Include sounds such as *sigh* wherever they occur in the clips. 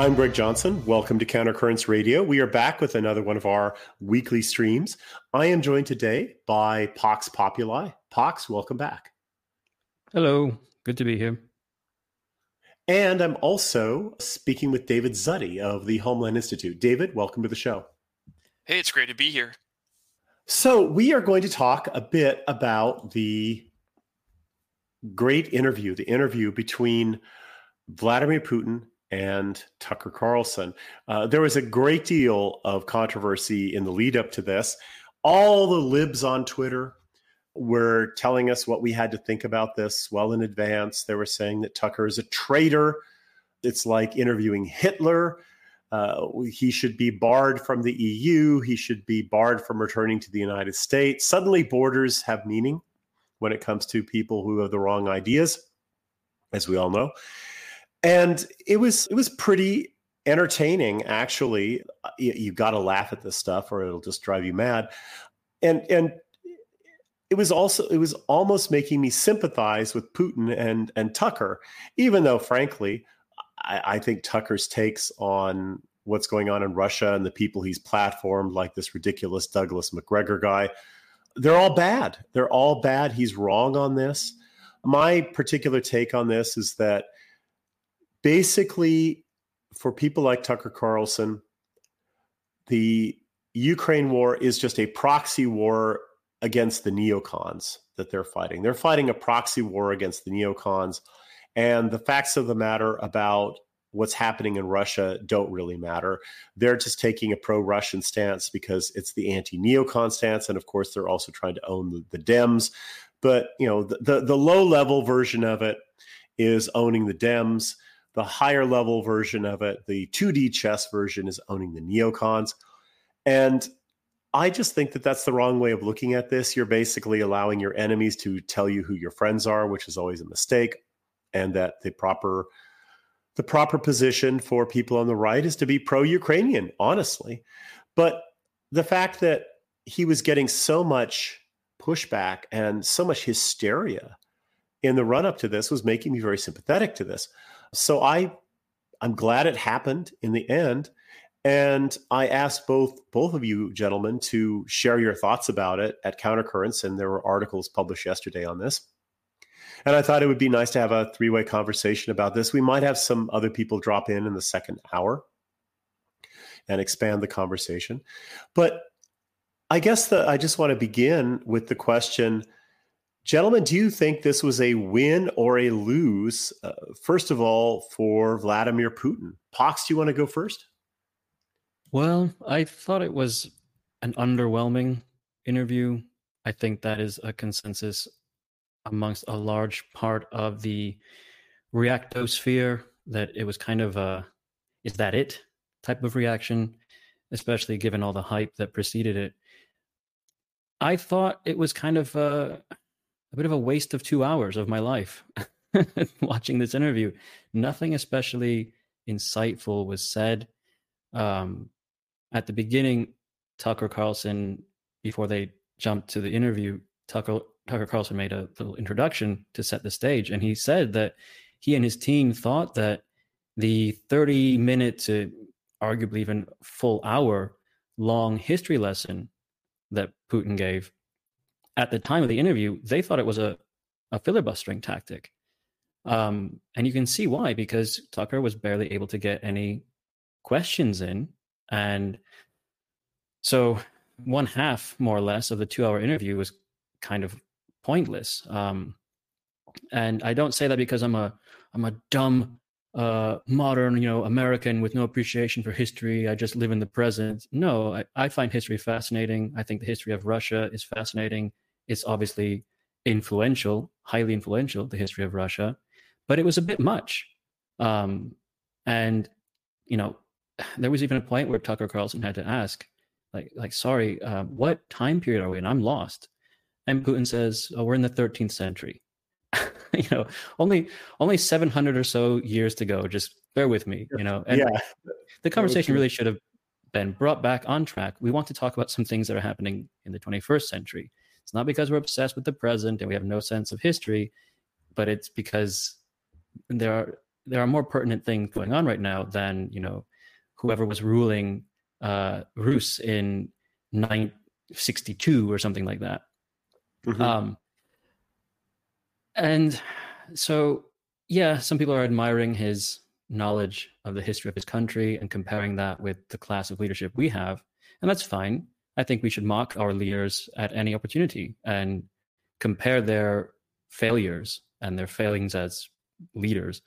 I'm Greg Johnson. Welcome to Countercurrents Radio. We are back with another one of our weekly streams. I am joined today by Pox Populi. Pox, welcome back. Hello. Good to be here. And I'm also speaking with David Zsutty of the Homeland Institute. David, welcome to the show. Hey, it's great to be here. So, we are going to talk a bit about the great interview, the interview between Vladimir Putin and Tucker Carlson. Uh, there was a great deal of controversy in the lead up to this. All the libs on Twitter were telling us what we had to think about this well in advance. They were saying that Tucker is a traitor. It's like interviewing Hitler. Uh, he should be barred from the EU. He should be barred from returning to the United States. Suddenly, borders have meaning when it comes to people who have the wrong ideas, as we all know and it was it was pretty entertaining actually you, you got to laugh at this stuff or it'll just drive you mad and and it was also it was almost making me sympathize with Putin and and Tucker, even though frankly, I, I, think Tucker's takes on what's going on in Russia and the people he's platformed, like this ridiculous Douglas Macgregor guy, they're all bad. They're all bad. He's wrong on this. My particular take on this is that basically, for people like Tucker Carlson, the Ukraine war is just a proxy war against the neocons that they're fighting. They're fighting a proxy war against the neocons. And the facts of the matter about what's happening in Russia don't really matter. They're just taking a pro Russian stance because it's the anti neocon stance. And of course, they're also trying to own the, the Dems. But, you know, the, the, the low level version of it is owning the Dems. The higher level version of it, the 2D chess version, is owning the neocons. And I just think that that's the wrong way of looking at this. You're basically allowing your enemies to tell you who your friends are, which is always a mistake, and that the proper the proper position for people on the right is to be pro-Ukrainian, honestly. But the fact that he was getting so much pushback and so much hysteria in the run up to this was making me very sympathetic to this. So I I'm glad it happened in the end. And I asked both both of you gentlemen to share your thoughts about it at Countercurrents, and there were articles published yesterday on this. And I thought it would be nice to have a three way conversation about this. We might have some other people drop in in the second hour and expand the conversation. But I guess that I just want to begin with the question Gentlemen, do you think this was a win or a lose, uh, first of all, for Vladimir Putin? Pox, do you want to go first? Well, I thought it was an underwhelming interview. I think that is a consensus amongst a large part of the reactosphere that it was kind of a is that it type of reaction, especially given all the hype that preceded it. I thought it was kind of a a bit of a waste of two hours of my life *laughs* watching this interview. Nothing especially insightful was said. Um, at the beginning, Tucker Carlson, before they jumped to the interview, Tucker, Tucker Carlson made a little introduction to set the stage. And he said that he and his team thought that the 30 minute to arguably even full hour long history lesson that Putin gave at the time of the interview, they thought it was a, a filibustering tactic. Um, and you can see why, because Tucker was barely able to get any questions in. And so one half, more or less, of the two hour interview was kind of pointless. Um, and I don't say that because I'm a I'm a dumb uh, modern, you know, American with no appreciation for history. I just live in the present. No, I, I find history fascinating. I think the history of Russia is fascinating. It's obviously influential, highly influential, the history of Russia, but it was a bit much. Um, and, you know, *sighs* there was even a point where Tucker Carlson had to ask, like, like, sorry, uh, what time period are we in? I'm lost. And Putin says, oh, we're in the 13th century. *laughs* you know, only only 700 or so years to go. Just bear with me, you know. And yeah. the conversation really should have been brought back on track. We want to talk about some things that are happening in the 21st century. It's not because we're obsessed with the present and we have no sense of history, but it's because there are there are more pertinent things going on right now than you know whoever was ruling uh, Rus in 962 or something like that. Mm-hmm. Um, and so, yeah, some people are admiring his knowledge of the history of his country and comparing that with the class of leadership we have. And that's fine. I think we should mock our leaders at any opportunity and compare their failures and their failings as leaders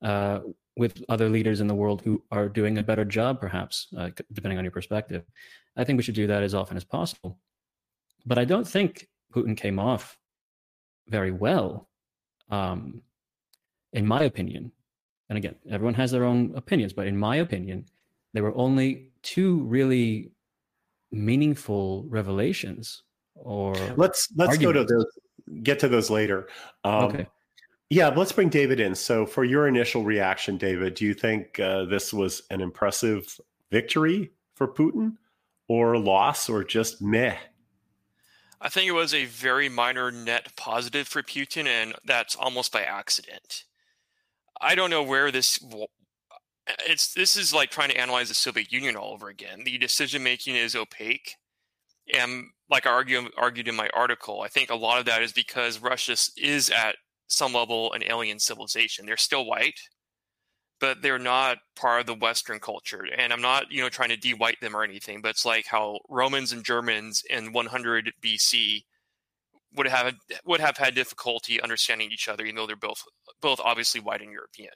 uh, with other leaders in the world who are doing a better job, perhaps, uh, depending on your perspective. I think we should do that as often as possible. But I don't think Putin came off very well, um, in my opinion. And again, everyone has their own opinions, but in my opinion, there were only two really meaningful revelations or let's let's arguments. go to those get to those later. Um, okay. yeah let's bring david in. So for your initial reaction david do you think uh, this was an impressive victory for putin or loss or just meh? I think it was a very minor net positive for putin and that's almost by accident. I don't know where this it's this is like trying to analyze the Soviet Union all over again. The decision making is opaque, and like I argue, argued in my article, I think a lot of that is because Russia is at some level an alien civilization. They're still white, but they're not part of the Western culture. And I'm not, you know, trying to de-white them or anything, but it's like how Romans and Germans in 100 BC would have would have had difficulty understanding each other, even though they're both both obviously white and European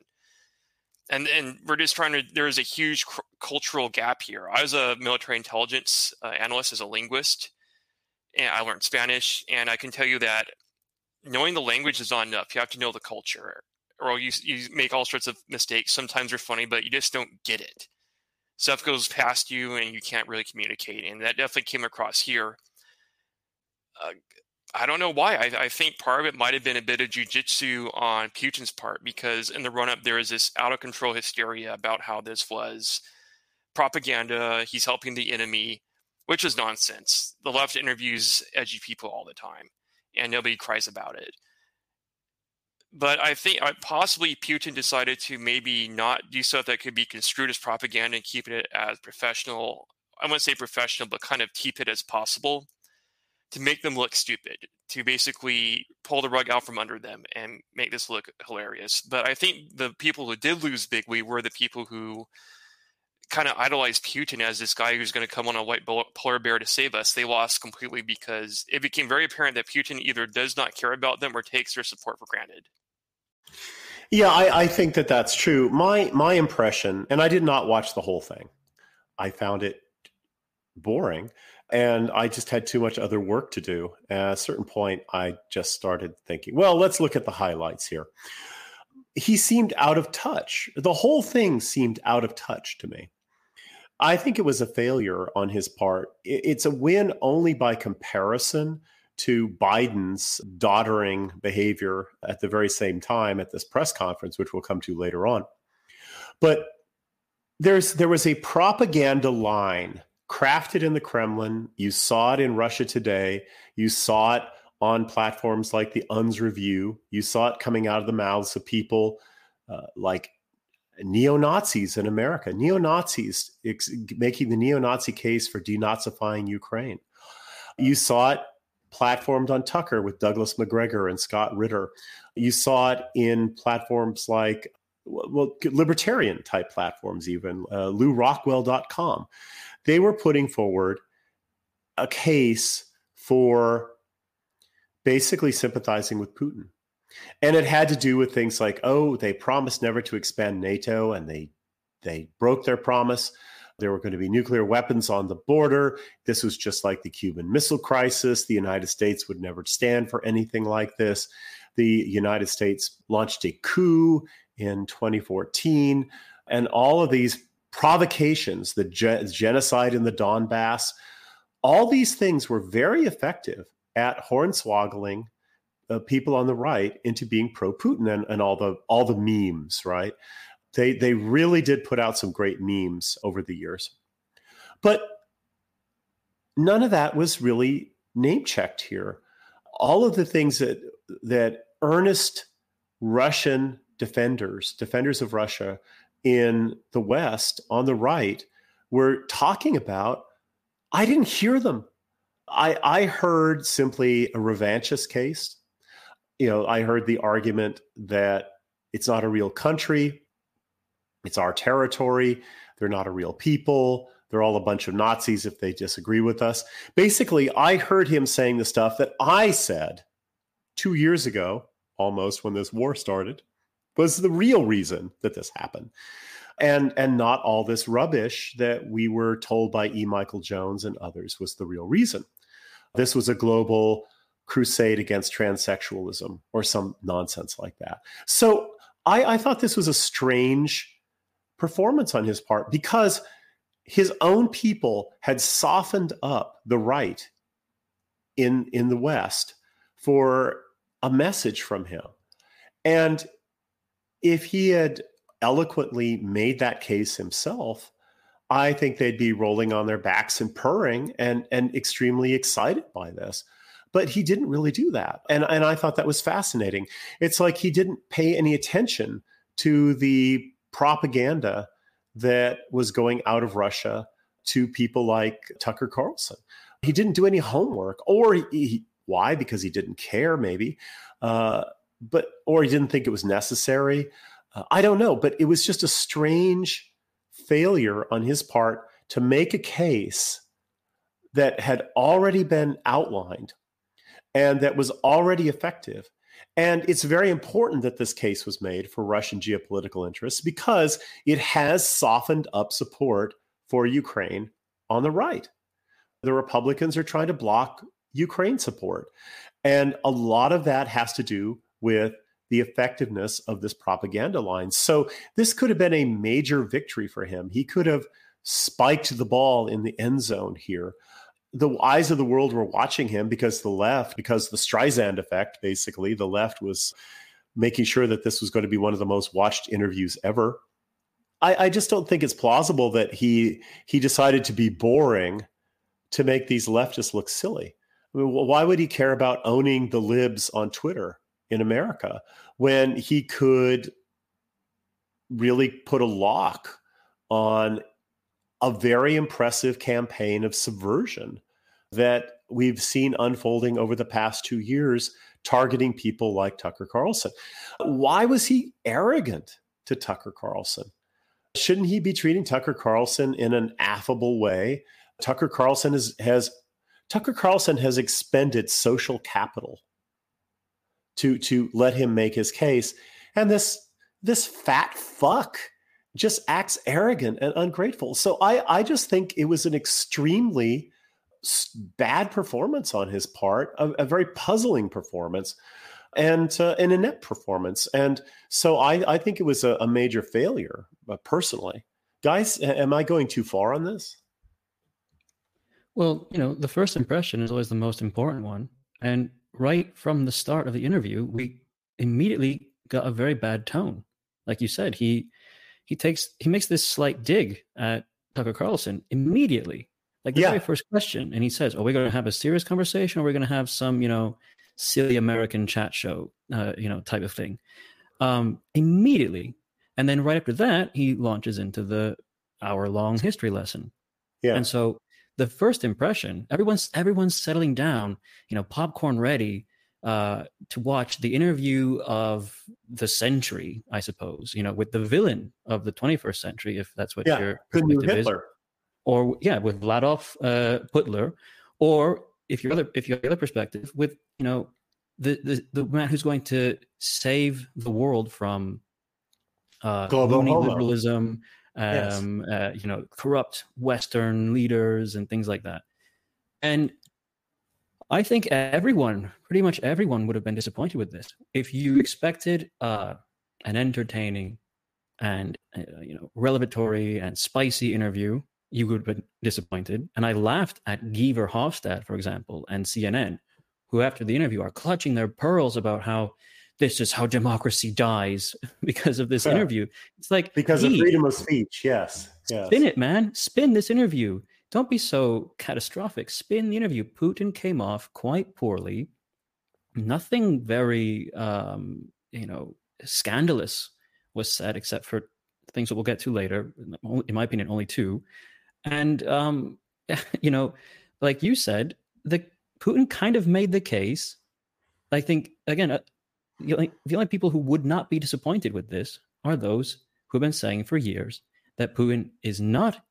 and and we're just trying to there is a huge cr- cultural gap here. I was a military intelligence uh, analyst as a linguist and i learned spanish and i can tell you that knowing the language is not enough. You have to know the culture or you, you make all sorts of mistakes. Sometimes they're funny but you just don't get it. Stuff goes past you and you can't really communicate and that definitely came across here. Uh, I don't know why. I, I, think part of it might have been a bit of jujitsu on Putin's part because in the run up, there is this out of control hysteria about how this was propaganda. He's helping the enemy, which is nonsense. The left interviews edgy people all the time, and nobody cries about it. But I think uh, possibly Putin decided to maybe not do stuff that could be construed as propaganda and keep it as professional. I wouldn't say professional, but kind of keep it as possible to make them look stupid, to basically pull the rug out from under them and make this look hilarious. But I think the people who did lose bigly were the people who kind of idolized Putin as this guy who's going to come on a white polar bear to save us. They lost completely because it became very apparent that Putin either does not care about them or takes their support for granted. Yeah, I, I think that that's true. My my impression, and I did not watch the whole thing. I found it boring and I just had too much other work to do. At a certain point, I just started thinking, well, let's look at the highlights here. He seemed out of touch. The whole thing seemed out of touch to me. I think it was a failure on his part. It's a win only by comparison to Biden's doddering behavior at the very same time at this press conference, which we'll come to later on. But there's there was a propaganda line crafted in the Kremlin. You saw it in Russia today. You saw it on platforms like the Unz Review. You saw it coming out of the mouths of people uh, like neo Nazis in America, neo Nazis ex- making the neo Nazi case for denazifying Ukraine. You saw it platformed on Tucker with Douglas Macgregor and Scott Ritter. You saw it in platforms like well, libertarian type platforms, even uh, LewRockwell.com they were putting forward a case for basically sympathizing with Putin. And it had to do with things like, oh, they promised never to expand NATO and they they broke their promise. There were going to be nuclear weapons on the border. This was just like the Cuban Missile Crisis. The United States would never stand for anything like this. The United States launched a coup in 2014. And all of these provocations, the ge- genocide in the Donbass, all these things were very effective at hornswoggling uh, people on the right into being pro Putin and, and all the all the memes, right? They they really did put out some great memes over the years, but none of that was really name checked here. All of the things that that earnest Russian defenders, defenders of Russia in the West on the right were talking about. I didn't hear them. I, I heard simply a revanchist case. You know, I heard the argument that it's not a real country, it's our territory, they're not a real people, they're all a bunch of Nazis if they disagree with us. Basically, I heard him saying the stuff that I said two years ago, almost when this war started, was the real reason that this happened. And, and not all this rubbish that we were told by E. Michael Jones and others was the real reason. This was a global crusade against transsexualism or some nonsense like that. So I, I thought this was a strange performance on his part because his own people had softened up the right in in the West for a message from him. And if he had eloquently made that case himself, I think they'd be rolling on their backs and purring and and extremely excited by this. But he didn't really do that. And and I thought that was fascinating. It's like he didn't pay any attention to the propaganda that was going out of Russia to people like Tucker Carlson. He didn't do any homework, or he, he, why? Because he didn't care, maybe, uh, but or he didn't think it was necessary. Uh, I don't know, but it was just a strange failure on his part to make a case that had already been outlined and that was already effective and it's very important that this case was made for Russian geopolitical interests because it has softened up support for Ukraine on the right. The Republicans are trying to block Ukraine support. And a lot of that has to do with the effectiveness of this propaganda line. So this could have been a major victory for him. He could have spiked the ball in the end zone here the eyes of the world were watching him because the left, because the Streisand effect, basically, the left was making sure that this was going to be one of the most watched interviews ever. I, I just don't think it's plausible that he he decided to be boring to make these leftists look silly. I mean, why would he care about owning the libs on Twitter in America when he could really put a lock on a very impressive campaign of subversion that we've seen unfolding over the past two years, targeting people like Tucker Carlson. Why was he arrogant to Tucker Carlson? Shouldn't he be treating Tucker Carlson in an affable way? Tucker Carlson is, has Tucker Carlson has expended social capital to to let him make his case, and this this fat fuck just acts arrogant and ungrateful. So I, I just think it was an extremely bad performance on his part, a, a very puzzling performance, and uh, an inept performance. And so I, I think it was a, a major failure, uh, personally. Guys, am I going too far on this? Well, you know, the first impression is always the most important one. And right from the start of the interview, we immediately got a very bad tone. Like you said, he he takes he makes this slight dig at Tucker Carlson immediately. Like the yeah. very first question, and he says, "Are we going to have a serious conversation, or are we going to have some, you know, silly American chat show, uh, you know, type of thing?" Um, immediately, and then right after that, he launches into the hour-long history lesson. Yeah, and so the first impression, everyone's everyone's settling down, you know, popcorn ready, uh, to watch the interview of the century, I suppose, you know, with the villain of the 21st century, if that's what yeah, your Hitler. Is. Or yeah, with Vladolf uh, Putler, or if your other if your other perspective with you know the, the the man who's going to save the world from uh, liberalism, um, yes. uh, you know, corrupt Western leaders and things like that. And I think everyone, pretty much everyone, would have been disappointed with this. If you expected uh, an entertaining and uh, you know revelatory and spicy interview, you would have been disappointed. And I laughed at Guy Verhofstadt, for example, and CNN, who after the interview are clutching their pearls about how this is how democracy dies *laughs* because of this yeah. interview. It's like because of freedom of speech. Yes. yes. Spin it, man. Spin this interview don't be so catastrophic. Spin the interview. Putin came off quite poorly. Nothing very, um, you know, scandalous was said, except for things that we'll get to later. In my opinion, only two. And um, *laughs* you know, like you said, the Putin kind of made the case. I think again, uh, the only, the only people who would not be disappointed with this are those who have been saying for years that Putin is not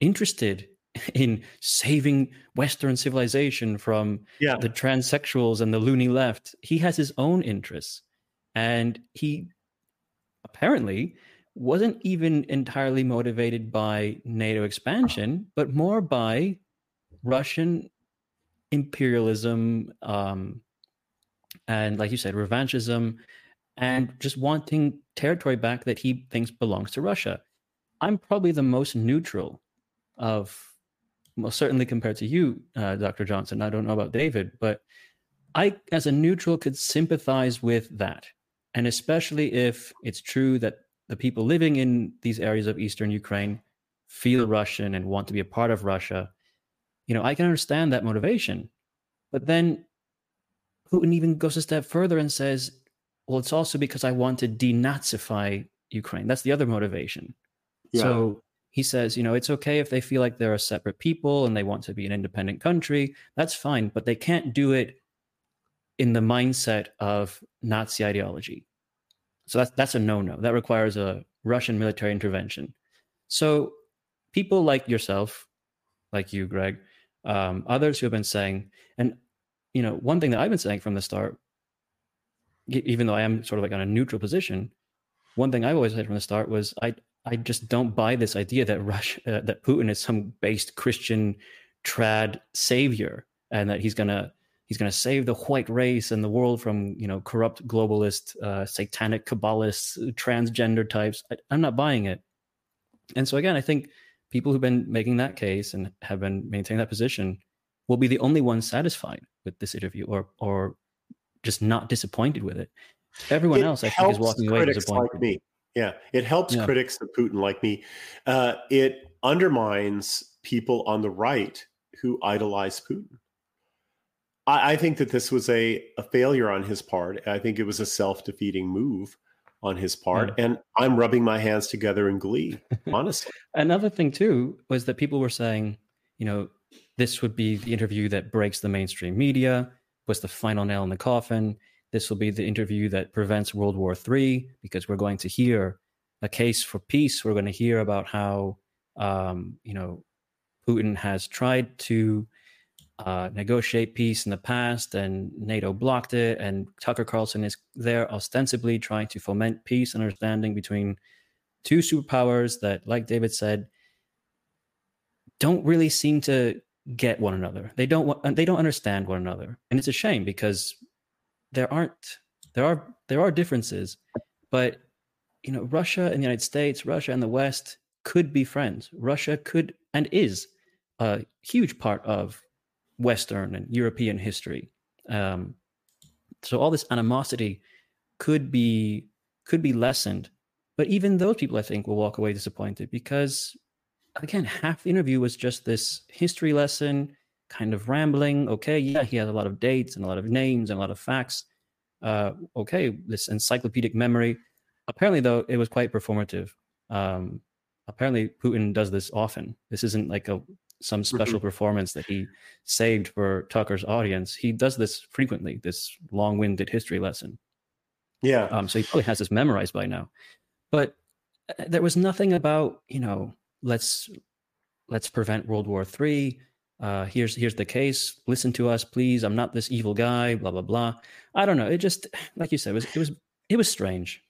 interested *laughs* in saving Western civilization from yeah. the transsexuals and the loony left. He has his own interests. And he apparently wasn't even entirely motivated by NATO expansion, but more by Russian imperialism um, and, like you said, revanchism and just wanting territory back that he thinks belongs to Russia. I'm probably the most neutral of, well, certainly compared to you, uh, Dr. Johnson. I don't know about David, but I, as a neutral, could sympathize with that. And especially if it's true that the people living in these areas of eastern Ukraine feel Russian and want to be a part of Russia, you know, I can understand that motivation. But then Putin even goes a step further and says, well, it's also because I want to denazify Ukraine. That's the other motivation. Yeah. So he says, you know, it's okay if they feel like they're a separate people and they want to be an independent country. That's fine, but they can't do it in the mindset of Nazi ideology. So that's that's a no-no. That requires a Russian military intervention. So people like yourself, like you, Greg, um, others who have been saying, and you know, one thing that I've been saying from the start, even though I am sort of like on a neutral position, one thing I've always said from the start was I I just don't buy this idea that Russia uh, that Putin is some based Christian trad savior and that he's gonna he's to save the white race and the world from you know corrupt globalist uh, satanic kabbalists transgender types. I, i'm not buying it. And so again i think people who've been making that case and have been maintaining that position will be the only ones satisfied with this interview or or just not disappointed with it everyone it else i think is walking away disappointed like me yeah it helps yeah. critics of putin like me uh, it undermines people on the right who idolize putin I, I think that this was a, a failure on his part. I think it was a self defeating move on his part. Yeah. And I'm rubbing my hands together in glee, *laughs* honestly. Another thing, too, was that people were saying, you know, this would be the interview that breaks the mainstream media, was the final nail in the coffin. This will be the interview that prevents World War III because we're going to hear a case for peace. We're going to hear about how, um, you know, Putin has tried to uh, negotiate peace in the past, and NATO blocked it. And Tucker Carlson is there ostensibly trying to foment peace and understanding between two superpowers that, like David said, don't really seem to get one another. They don't they don't understand one another, and it's a shame because there aren't there are there are differences, but you know Russia and the United States, Russia and the West could be friends. Russia could and is a huge part of Western and European history. Um, so all this animosity could be could be lessened, but even those people, I think, will walk away disappointed because, again, half the interview was just this history lesson, kind of rambling. Okay, yeah, he has a lot of dates and a lot of names and a lot of facts. Uh, okay, this encyclopedic memory. Apparently, though, it was quite performative. Um, apparently, Putin does this often. This isn't like a some special mm-hmm. performance that he saved for Tucker's audience. He does this frequently, this long-winded history lesson. Yeah. Um, so he probably has this memorized by now. But uh, there was nothing about, you know, let's let's prevent World War Three. Uh, here's here's the case. Listen to us, please. I'm not this evil guy. Blah blah blah. I don't know. It just, like you said, it was it was it was strange.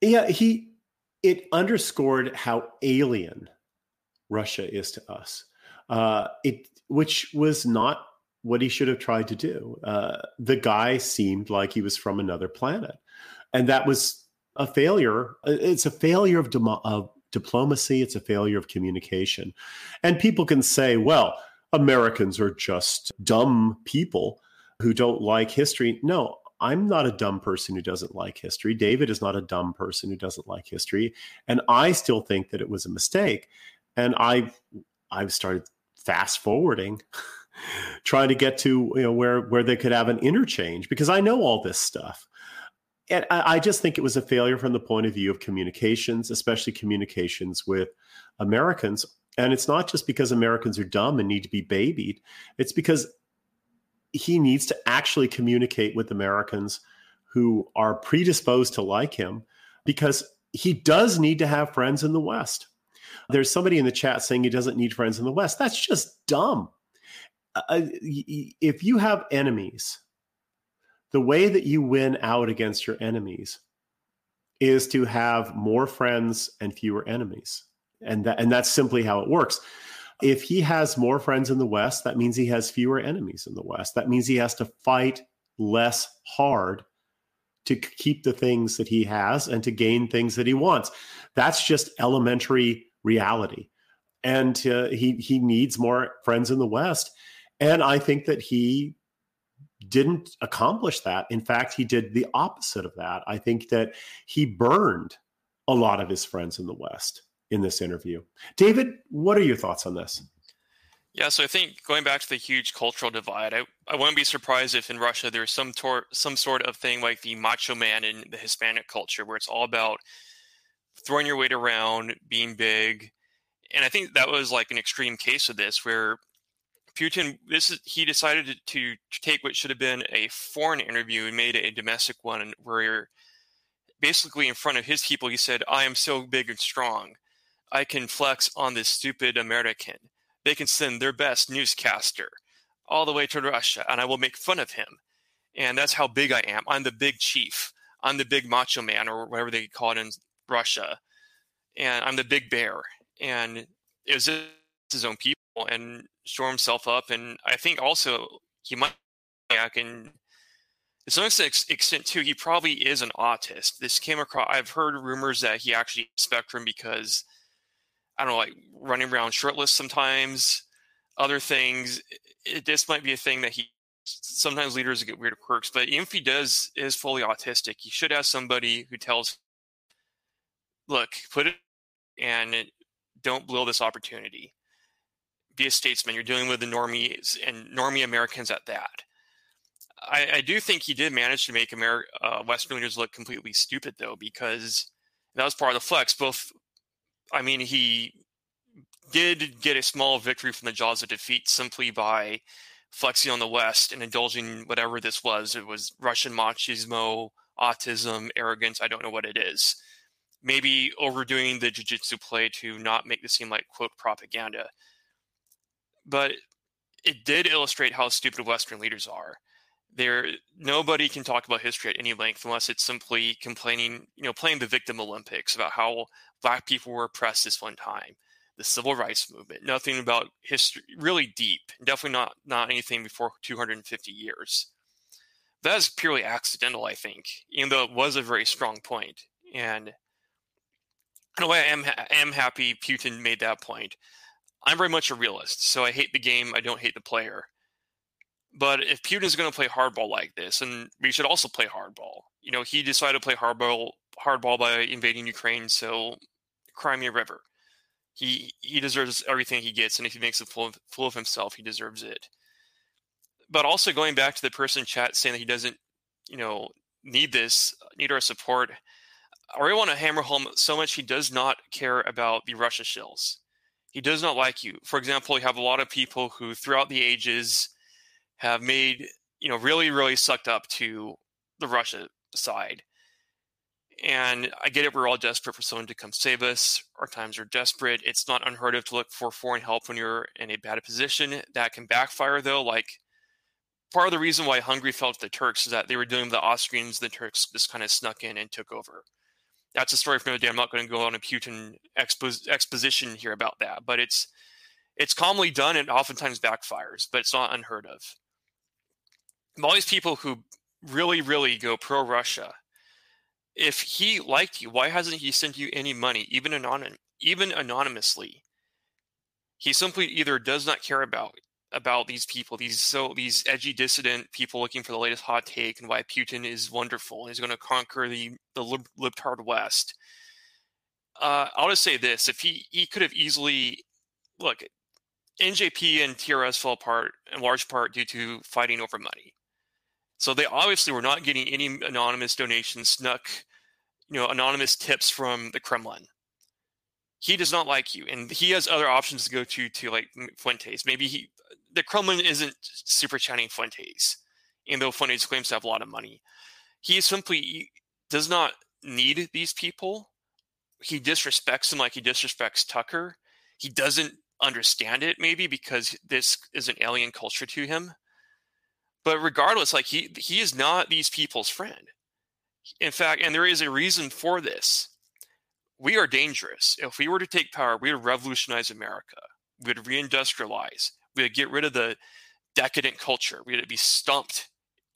Yeah, he it underscored how alien Russia is to us uh, it which was not what he should have tried to do. Uh, the guy seemed like he was from another planet, and that was a failure. Uh, it's a failure of, of diplomacy. It's a failure of communication, and people can say, "Well, Americans are just dumb people who don't like history." No, I'm not a dumb person who doesn't like history. David is not a dumb person who doesn't like history. And I still think that it was a mistake. And I've I've started fast forwarding *laughs* trying to get to you know where where they could have an interchange because I know all this stuff. And I, I just think it was a failure from the point of view of communications, especially communications with Americans. And it's not just because Americans are dumb and need to be babied, it's because he needs to actually communicate with Americans who are predisposed to like him because he does need to have friends in the West. There's somebody in the chat saying he doesn't need friends in the West. That's just dumb. Uh, uh if you have enemies, the way that you win out against your enemies is to have more friends and fewer enemies. And that and that's simply how it works. If he has more friends in the West, that means he has fewer enemies in the West. That means he has to fight less hard to keep the things that he has and to gain things that he wants. That's just elementary reality. And uh, he he needs more friends in the West. And I think that he didn't accomplish that. In fact, he did the opposite of that. I think that he burned a lot of his friends in the West in this interview. David, what are your thoughts on this? Yeah, so I think going back to the huge cultural divide, I, I wouldn't be surprised if in Russia there's some tor- some sort of thing like the macho man in the Hispanic culture, where it's all about throwing your weight around, being big, and I think that was like an extreme case of this, where Putin this is he decided to, to take what should have been a foreign interview and made a domestic one, where basically in front of his people he said, "I am so big and strong, I can flex on this stupid American." they can send their best newscaster all the way to Russia and I will make fun of him. And that's how big I am. I'm the big chief. I'm the big macho man or whatever they call it in Russia. And I'm the big bear. And was his own people and shore himself up. And I think also he might and to some extent too, he probably is an autist. This came across. I've heard rumors that he actually spectrum because I don't know, like running around shirtless sometimes, other things. It, this might be a thing that he sometimes leaders get weird quirks, but if he does is fully autistic, he should have somebody who tells, look, put it and don't blow this opportunity. Be a statesman. You're dealing with the normies and normie Americans at that. I, I do think he did manage to make Ameri- uh, Western leaders look completely stupid, though, because that was part of the flex. Both I mean, he did get a small victory from the jaws of defeat simply by flexing on the West and indulging whatever this was. It was Russian machismo, autism, arrogance. I don't know what it is. Maybe overdoing the jiu-jitsu play to not make this seem like quote propaganda. But it did illustrate how stupid Western leaders are. There, nobody can talk about history at any length unless it's simply complaining, you know, playing the victim Olympics about how black people were oppressed this one time the civil rights movement nothing about history really deep definitely not not anything before 250 years that is purely accidental i think even though it was a very strong point. and in a way i am, I am happy putin made that point i'm very much a realist so i hate the game i don't hate the player but if Putin is going to play hardball like this, and we should also play hardball, you know, he decided to play hardball hardball by invading Ukraine, so Crimea River. He he deserves everything he gets, and if he makes a fool of, fool of himself, he deserves it. But also going back to the person in chat saying that he doesn't, you know, need this, need our support. I really want to hammer home so much he does not care about the Russia shills. He does not like you. For example, you have a lot of people who, throughout the ages, have made you know really really sucked up to the Russia side. And I get it, we're all desperate for someone to come save us. Our times are desperate. It's not unheard of to look for foreign help when you're in a bad position. That can backfire, though. Like, part of the reason why Hungary fell to the Turks is that they were dealing with the Austrians. The Turks just kind of snuck in and took over. That's a story for another day. I'm not going to go on a Putin expo- exposition here about that, but it's it's calmly done and oftentimes backfires, but it's not unheard of all these people who really, really go pro Russia, if he liked you, why hasn't he sent you any money, even anonym, even anonymously? He simply either does not care about about these people, these so these edgy dissident people looking for the latest hot take and why Putin is wonderful and he's going to conquer the the lib- libtard West. Uh, I'll just say this: if he he could have easily look, NJP and TRS fell apart in large part due to fighting over money So they obviously were not getting any anonymous donations, snuck, you know, anonymous tips from the Kremlin. He does not like you, and he has other options to go to to like Fuentes. Maybe he, the Kremlin isn't super chatting Fuentes, even though Fuentes claims to have a lot of money. He simply does not need these people. He disrespects them like he disrespects Tucker. He doesn't understand it maybe because this is an alien culture to him. But regardless, like he he is not these people's friend. In fact, and there is a reason for this. We are dangerous. If we were to take power, we would revolutionize America. We would reindustrialize. We would get rid of the decadent culture. We would be stumped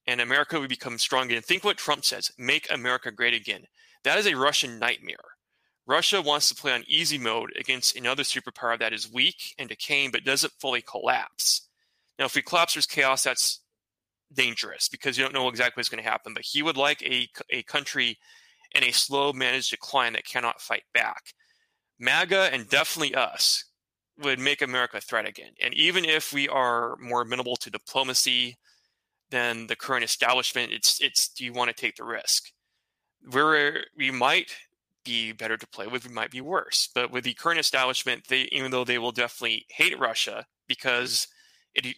and America would become strong again. Think what Trump says make America great again. That is a Russian nightmare. Russia wants to play on easy mode against another superpower that is weak and decaying but doesn't fully collapse. Now, if we collapse, there's chaos. That's dangerous because you don't know exactly what's going to happen. But he would like a, a country in a slow managed decline that cannot fight back. MAGA and definitely us would make America a threat again. And even if we are more amenable to diplomacy than the current establishment, it's it's do you want to take the risk? Where we might be better to play with, we might be worse. But with the current establishment, they even though they will definitely hate Russia because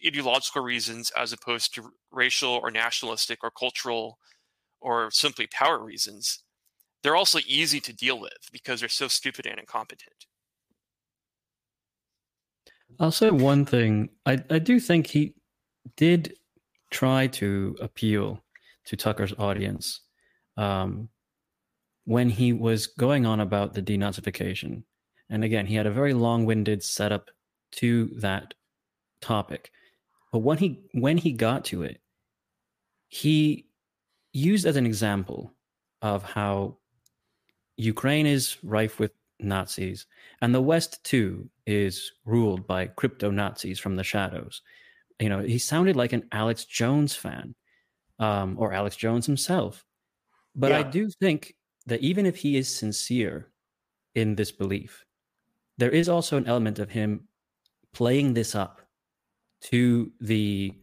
ideological reasons as opposed to racial or nationalistic or cultural or simply power reasons, they're also easy to deal with because they're so stupid and incompetent. I'll say one thing. I, I do think he did try to appeal to Tucker's audience um, when he was going on about the denazification. And again, he had a very long-winded setup to that topic. But when he when he got to it, he used as an example of how Ukraine is rife with Nazis, and the West too is ruled by crypto Nazis from the shadows you know, he sounded like an Alex Jones fan um, or Alex Jones himself. But yeah. I do think that even if he is sincere in this belief, there is also an element of him playing this up to the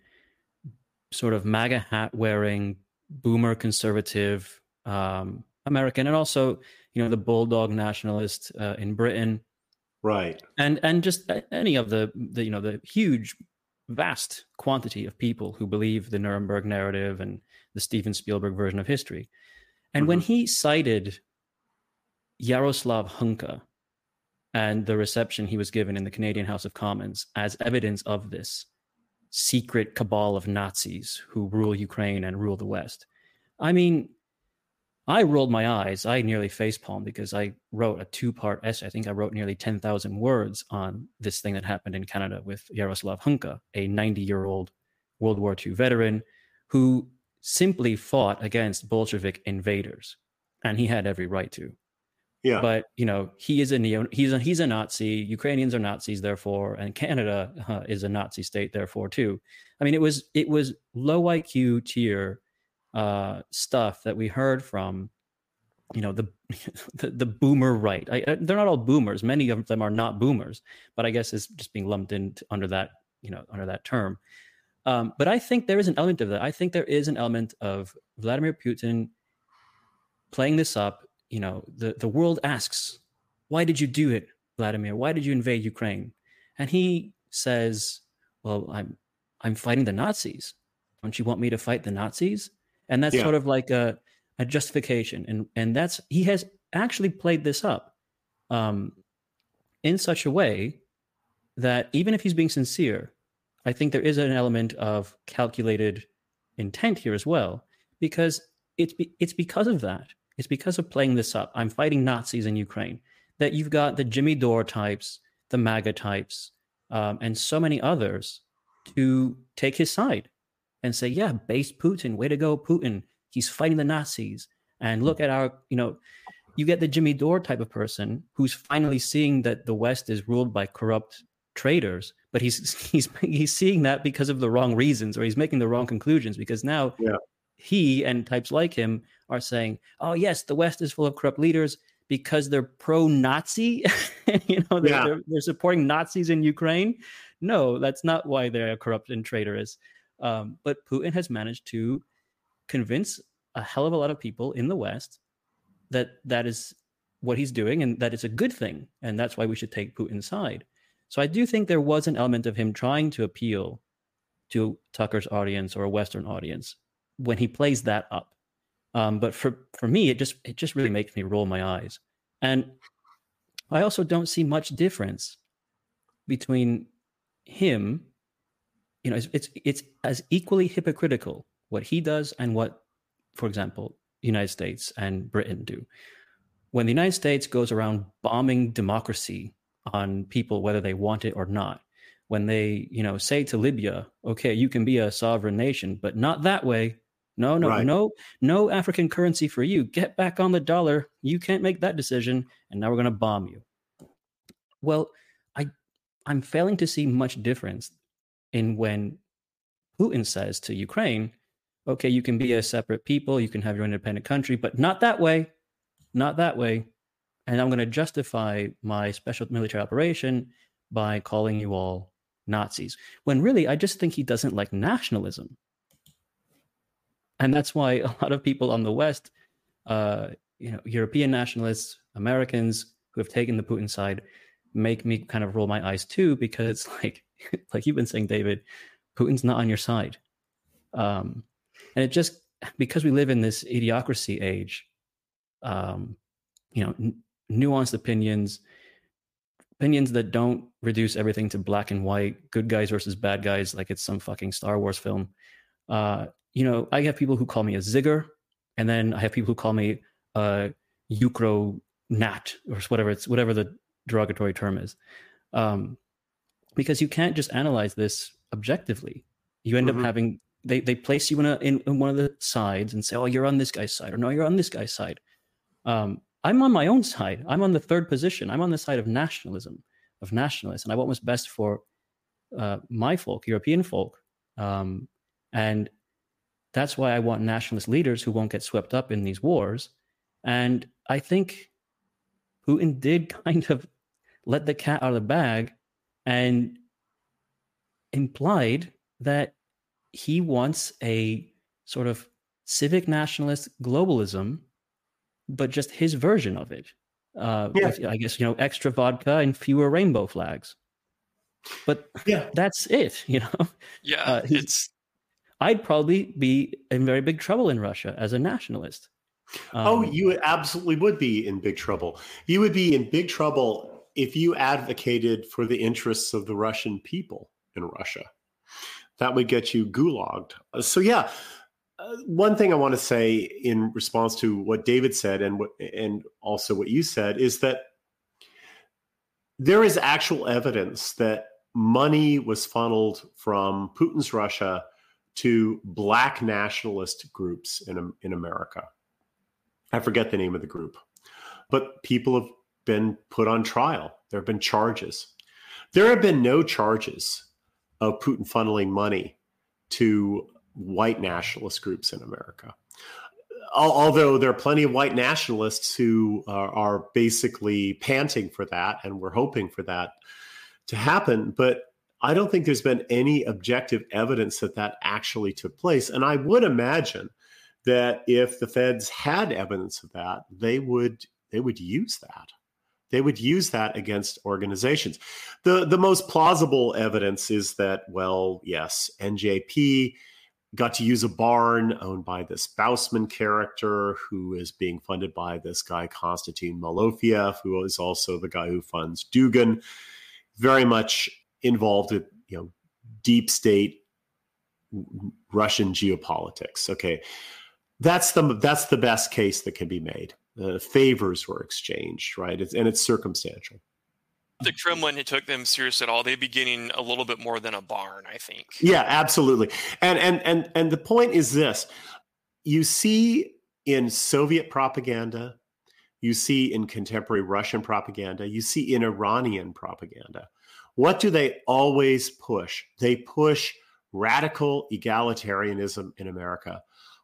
sort of MAGA hat wearing, boomer conservative um, American, and also you know the bulldog nationalist uh, in Britain, right? And and just any of the, the you know the huge vast quantity of people who believe the Nuremberg narrative and the Steven Spielberg version of history. And mm-hmm. when he cited Yaroslav Hunka and the reception he was given in the Canadian House of Commons as evidence of this secret cabal of Nazis who rule Ukraine and rule the West, I mean, I rolled my eyes. I nearly facepalmed because I wrote a two part essay. I think I wrote nearly 10,000 words on this thing that happened in Canada with Yaroslav Hunka, a 90 year old World War II veteran who simply fought against Bolshevik invaders. And he had every right to. Yeah. But, you know, he is a neo, he's a, he's a Nazi. Ukrainians are Nazis, therefore, and Canada uh, is a Nazi state, therefore, too. I mean, it was, it was low IQ tier uh, stuff that we heard from you know the *laughs* the, the boomer right. I, I, they're not all boomers. Many of them are not boomers but i guess it's just being lumped in under that you know under that term. Um, but i think there is an element of that. I think there is an element of vladimir putin playing this up. You know the, the world asks why did you do it vladimir? Why did you invade ukraine? And he says well i'm i'm fighting the nazis. Don't you want me to fight the nazis and that's yeah. sort of like a, a justification. And and that's he has actually played this up um, in such a way that even if he's being sincere i think there is an element of calculated intent here as well because it's be, it's because of that. It's because of playing this up. I'm fighting nazis in ukraine. That you've got the jimmy dore types the maga types um, and so many others to take his side and say, yeah, base Putin, way to go, Putin. He's fighting the Nazis. And look at our, you know, you get the Jimmy Dore type of person who's finally seeing that the West is ruled by corrupt traitors, but he's *laughs* he's he's seeing that because of the wrong reasons, or he's making the wrong conclusions because now yeah. he and types like him are saying, "Oh yes, the West is full of corrupt leaders." Because they're pro-Nazi, *laughs* you know, they're, yeah. they're, they're supporting Nazis in Ukraine. No, that's not why they're corrupt and traitorous. Um, but Putin has managed to convince a hell of a lot of people in the West that that is what he's doing and that it's a good thing. And that's why we should take Putin's side. So I do think there was an element of him trying to appeal to Tucker's audience or a Western audience when he plays that up. Um, but for, for me, it just it just really makes me roll my eyes. And I also don't see much difference between him. You know, it's it's, it's as equally hypocritical what he does and what, for example, United States and Britain do. When the United States goes around bombing democracy on people whether they want it or not, when they, you know, say to Libya, okay, you can be a sovereign nation, but not that way. No, no, right. no, no African currency for you. Get back on the dollar. You can't make that decision. And now we're going to bomb you. Well, I, I'm failing to see much difference in when Putin says to Ukraine, okay, you can be a separate people, you can have your independent country, but not that way, not that way. And I'm going to justify my special military operation by calling you all Nazis. When really, I just think he doesn't like nationalism. And that's why *laughs* a lot of people on the West, uh, you know, European nationalists, Americans who have taken the Putin side, make me kind of roll my eyes too, because it's *laughs* like, *laughs* like you've been saying, David, Putin's not on your side. Um, and it just because we live in this idiocracy age um, you know n- nuanced opinions opinions that don't reduce everything to black and white good guys versus bad guys like it's some fucking star wars film uh, you know i have people who call me a zigger and then i have people who call me a ukro nat or whatever it's whatever the derogatory term is um, because you can't just analyze this objectively you end mm-hmm. up having they they place you in a in, in, one of the sides and say, "Oh, you're on this guy's side," or "No, you're on this guy's side." Um, I'm on my own side. I'm on the third position. I'm on the side of nationalism, of nationalists, and I want what's best for uh, my folk, European folk, um, and that's why I want nationalist leaders who won't get swept up in these wars. And I think Putin did *laughs* kind of let the cat out of the bag and implied that he wants a sort of civic nationalist globalism, but just his version of it. Uh, yeah. with, I guess you know extra vodka and fewer rainbow flags. But yeah, that's it. *laughs* You know. Yeah, uh, it's. I'd probably be in very big trouble in Russia as a nationalist. Oh, um, oh, you absolutely would be in big trouble. You would be in big trouble if you advocated for the interests of the Russian people in Russia that would get you gulagged. Uh, so yeah, uh, one thing I want to say in response to what David said and what and also what you said is that there is actual evidence that money was funneled from Putin's Russia to black nationalist groups in in America. I forget the name of the group, but people have been put on trial. There have been charges. There have been no charges of Putin funneling money to white nationalist groups in America. Although there are plenty of white nationalists who are, are basically panting for that, and we're hoping for that to happen. But I don't think there's been any objective evidence that that actually took place. And I would imagine that if the feds had evidence of that, they would they would use that they would use that against organizations. The the most plausible evidence is that well, yes, NJP got to use a barn owned by this Bausman character who is being funded by this guy Konstantin Malofeev, who is also the guy who funds Dugin. Very much involved with you know deep state Russian geopolitics. Okay, that's the that's the best case that can be made uh, favors were exchanged, right? It's, and it's circumstantial. The Kremlin took them serious at all. They'd be getting a little bit more than a barn, I think. Yeah, absolutely. And and and and the point is this: you see in Soviet propaganda, you see in contemporary Russian propaganda, you see in Iranian propaganda. What do they always push? They push radical egalitarianism in America.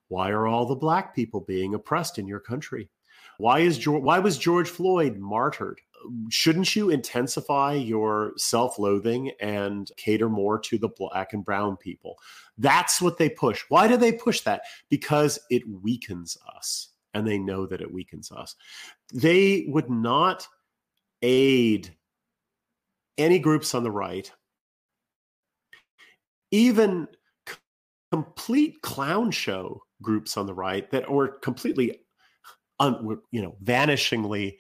Why are all the black people being oppressed in your country? Why is George, why was George Floyd martyred? shouldn't you intensify your self-loathing and cater more to the black and brown people? That's what they push. Why do they push that? Because it weakens us, and they know that it weakens us. They would not aid any groups on the right, even complete clown show groups on the right that were completely, un, you know, vanishingly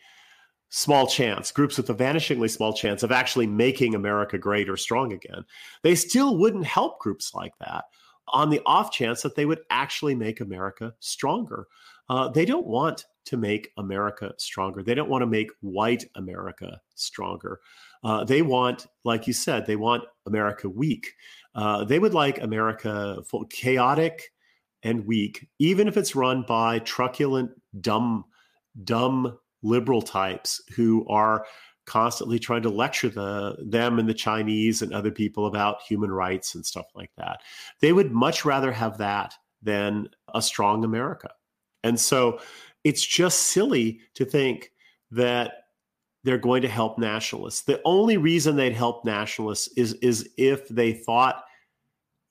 small chance, groups with a vanishingly small chance of actually making America great or strong again, they still wouldn't help groups like that on the off chance that they would actually make America stronger. Uh, they don't want to make America stronger. They don't want to make white America stronger. Uh, they want, like you said, they want America weak. Uh, they would like America chaotic and weak, even if it's run by truculent, dumb, dumb liberal types who are constantly trying to lecture the them and the Chinese and other people about human rights and stuff like that. They would much rather have that than a strong America. And so it's just silly to think that they're going to help nationalists. The only reason they'd help nationalists is is if they thought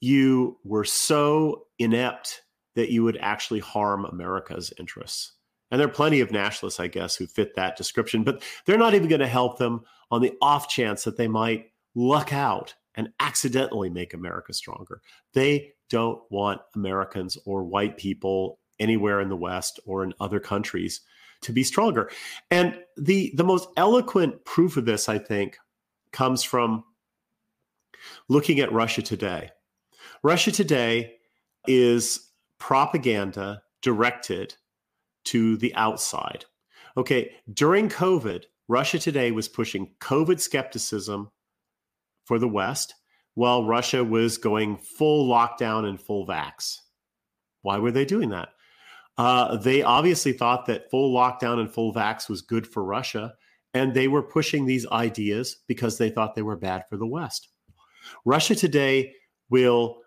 you were so inept that you would actually harm America's interests. And there are plenty of nationalists, I guess, who fit that description, but they're not even going to help them on the off chance that they might luck out and accidentally make America stronger. They don't want Americans or white people anywhere in the West or in other countries to be stronger. And the the most eloquent proof of this, I think, comes from looking at Russia today. Russia today is propaganda directed to the outside. Okay, during COVID, Russia today was pushing COVID skepticism for the West while Russia was going full lockdown and full vax. Why were they doing that? Uh, they obviously thought that full lockdown and full vax was good for Russia, and they were pushing these ideas because they thought they were bad for the West. Russia today will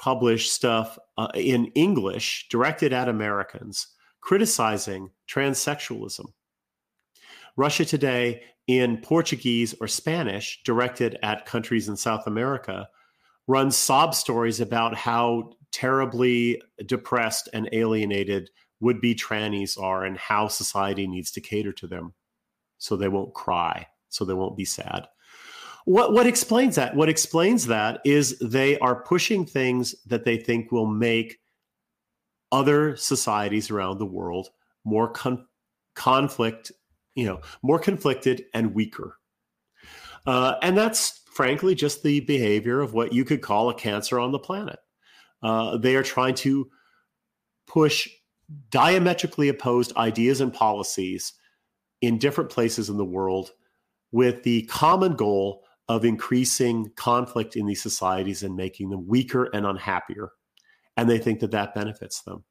publish stuff uh, in English directed at Americans criticizing transsexualism. Russia Today in Portuguese or Spanish, directed at countries in South America, runs sob stories about how terribly depressed and alienated would be trannies are and how society needs to cater to them so they won't cry, so they won't be sad. What, what explains that? What explains that is they are pushing things that they think will make other societies around the world more con- conflict, you know, more conflicted and weaker. Uh, and that's frankly just the behavior of what you could call a cancer on the planet. Uh, they are trying to push diametrically opposed ideas and policies in different places in the world with the common goal of increasing conflict in these societies and making them weaker and unhappier and they think that that benefits them.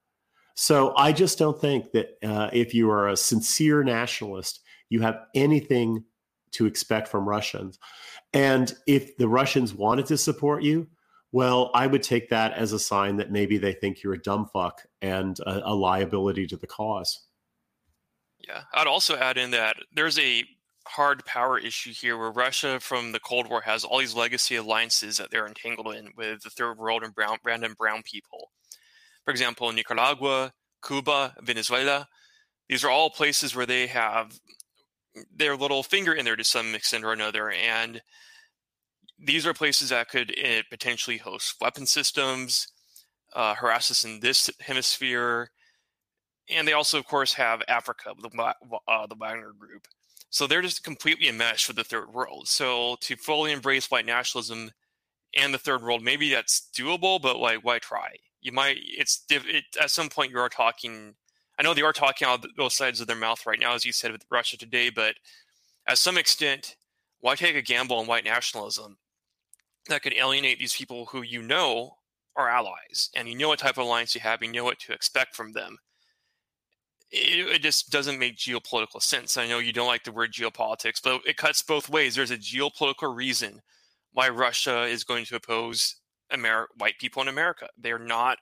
So I just don't think that uh, if you are a sincere nationalist, you have anything to expect from Russians. And if the Russians wanted to support you, well, I would take that as a sign that maybe they think you're a dumb fuck and a, a liability to the cause. Yeah, I'd also add in that there's a hard power issue here where Russia from the Cold War has all these legacy alliances that they're entangled in with the third world and brown random brown people. For example, Nicaragua, Cuba, Venezuela, these are all places where they have their little finger in there to some extent or another. And these are places that could uh, potentially host weapon systems, uh, harass us in this hemisphere. And they also, of course, have Africa, the, uh, the Wagner Group. So they're just completely enmeshed with the third world. So to fully embrace white nationalism and the third world, maybe that's doable, but like, why try? You might, it's it, at some point you are talking. I know they are talking out both sides of their mouth right now, as you said with Russia today, but at some extent, why take a gamble on white nationalism that could alienate these people who you know are allies and you know what type of alliance you have, you know what to expect from them it, it, just doesn't make geopolitical sense. I know you don't like the word geopolitics, but it cuts both ways. There's a geopolitical reason why Russia is going to oppose white people in America. They're not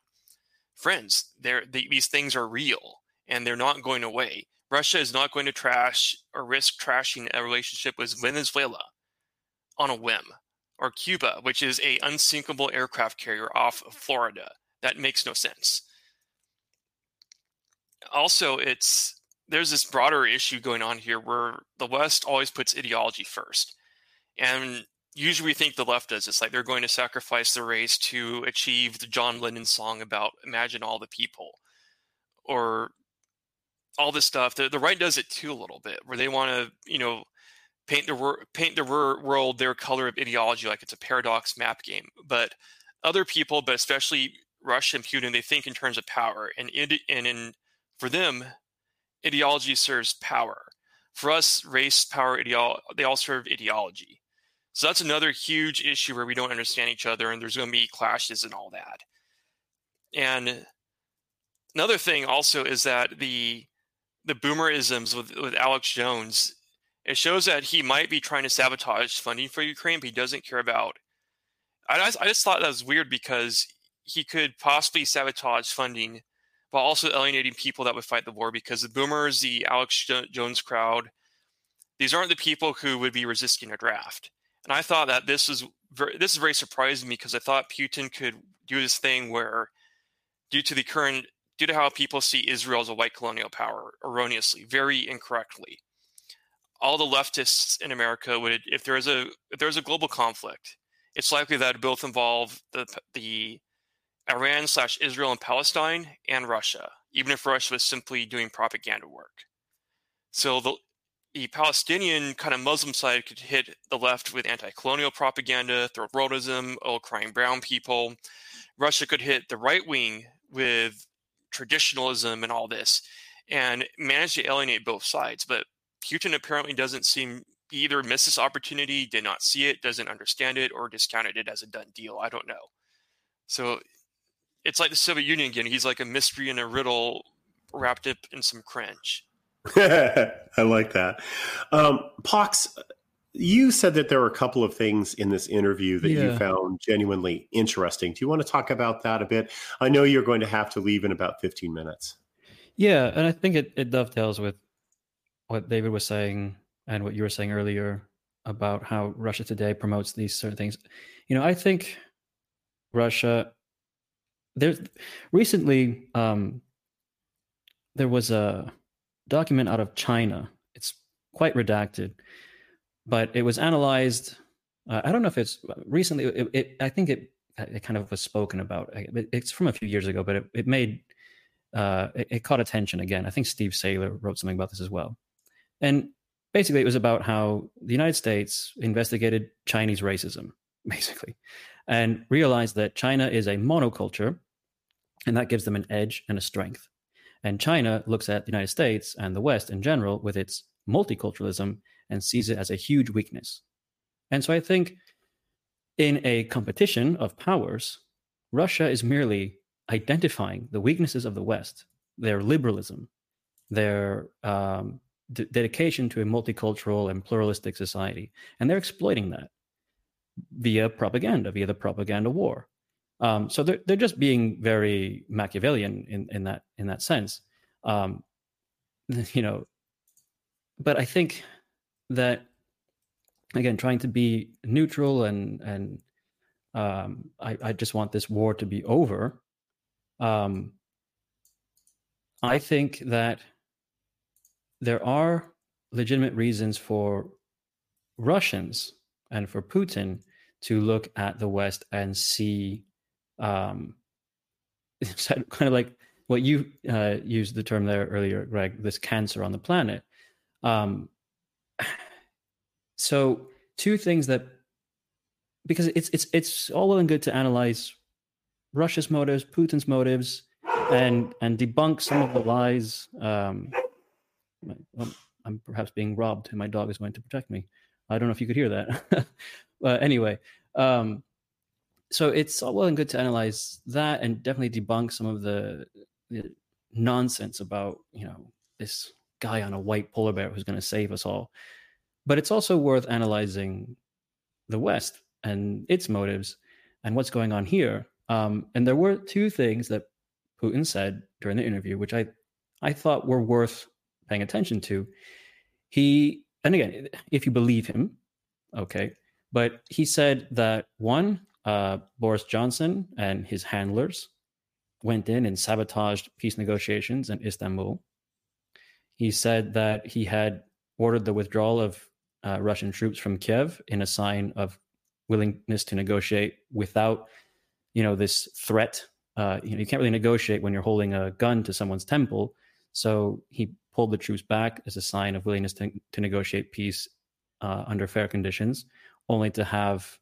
friends. They're, they, these things are real and they're not going away. Russia is not going to trash or risk trashing a relationship with Venezuela on a whim, or Cuba, which is a unsinkable aircraft carrier off of Florida. That makes no sense. Also, it's there's this broader issue going on here where the West always puts ideology first. And usually we think the left does this, like they're going to sacrifice the race to achieve the John Lennon song about imagine all the people. Or all this stuff. The, the right does it too a little bit, where they want to, you know, paint the paint the wor- world their color of ideology, like it's a paradox map game. But other people, but especially Russia and Putin, they think in terms of power, and it, and in for them, ideology serves power. For us, race, power, ideology, they all serve ideology. So that's another huge issue where we don't understand each other, and there's going to be clashes and all that. And another thing also is that the the boomerisms with, with Alex Jones, it shows that he might be trying to sabotage funding for Ukraine, but he doesn't care about. I, I just thought that was weird because he could possibly sabotage funding while also alienating people that would fight the war because the boomers, the Alex Jones crowd, these aren't the people who would be resisting a draft. And I thought that this is very, this is very surprising me because I thought Putin could do this thing where, due to the current due to how people see Israel as a white colonial power erroneously, very incorrectly. All the leftists in America would, if there is a if there is a global conflict, it's likely that it both involve the the Iran slash Israel and Palestine and Russia, even if Russia was simply doing propaganda work. So the the Palestinian kind of Muslim side could hit the left with anti-colonial propaganda, third worldism, old crying brown people. Russia could hit the right wing with traditionalism and all this and managed to alienate both sides. But Putin apparently doesn't seem either miss this opportunity, did not see it, doesn't understand it, or discounted it as a done deal. I don't know. So it's like the Soviet Union again. He's like a mystery and a riddle wrapped up in some cringe. *laughs* I like that. Um, Pox, you said that there were a couple of things in this interview that yeah. you found genuinely interesting. Do you want to talk about that a bit? I know you're going to have to leave in about 15 minutes. Yeah, and I think it, it dovetails with what David was saying and what you were saying earlier about how Russia today promotes these certain things. You know, I think Russia there's recently um, there was a document out of China. It's quite redacted but it was analyzed. Uh, I don't know if it's recently. It, it, I think it it kind of was spoken about. It's from a few years ago, but it, it made uh, it, it, caught attention again. I think Steve Sailer wrote something about this as well. And basically, it was about how the United States investigated Chinese racism, *laughs* basically, and realized that China is a monoculture, and that gives them an edge and a strength. And China looks at the United States and the West in general with its multiculturalism and sees it as a huge weakness. And so I think in a competition of powers, Russia is merely identifying the weaknesses of the West, their liberalism, their um, d- dedication to a multicultural and pluralistic society, and they're exploiting that via propaganda, via the propaganda war. Um, so they're they're just being very Machiavellian in, in that in that sense, um, *laughs* you know. But I think that again trying to be neutral and and um, I, I just want this war to be over. Um, I think that there are legitimate reasons for Russians and for Putin to look at the West and see, um, *laughs* kind of like what you uh, used the term there earlier, Greg, this cancer on the planet. Um, *sighs* so two things that because it's it's it's all well and good to analyze Russia's motives, Putin's motives, and and debunk some of the lies. Um, I'm perhaps being robbed, and my dog is going to protect me. I don't know if you could hear that. *laughs* but anyway, um, so it's all well and good to analyze that and definitely debunk some of the, the nonsense about you know this guy on a white polar bear who's going to save us all. But it's also worth analyzing the West and its motives and what's going on here. Um, and there were two things that Putin said during the interview, which I, I thought were worth paying attention to. He, and again, if you believe him, okay, but he said that one, uh, Boris Johnson and his handlers went in and sabotaged peace negotiations in Istanbul. He said that he had ordered the withdrawal of uh, Russian troops from Kiev in a sign of willingness to negotiate without, you know, this threat. Uh, you know, you can't really negotiate when you're holding a gun to someone's temple. So he pulled the troops back as a sign of willingness to, to negotiate peace uh, under fair conditions, only to have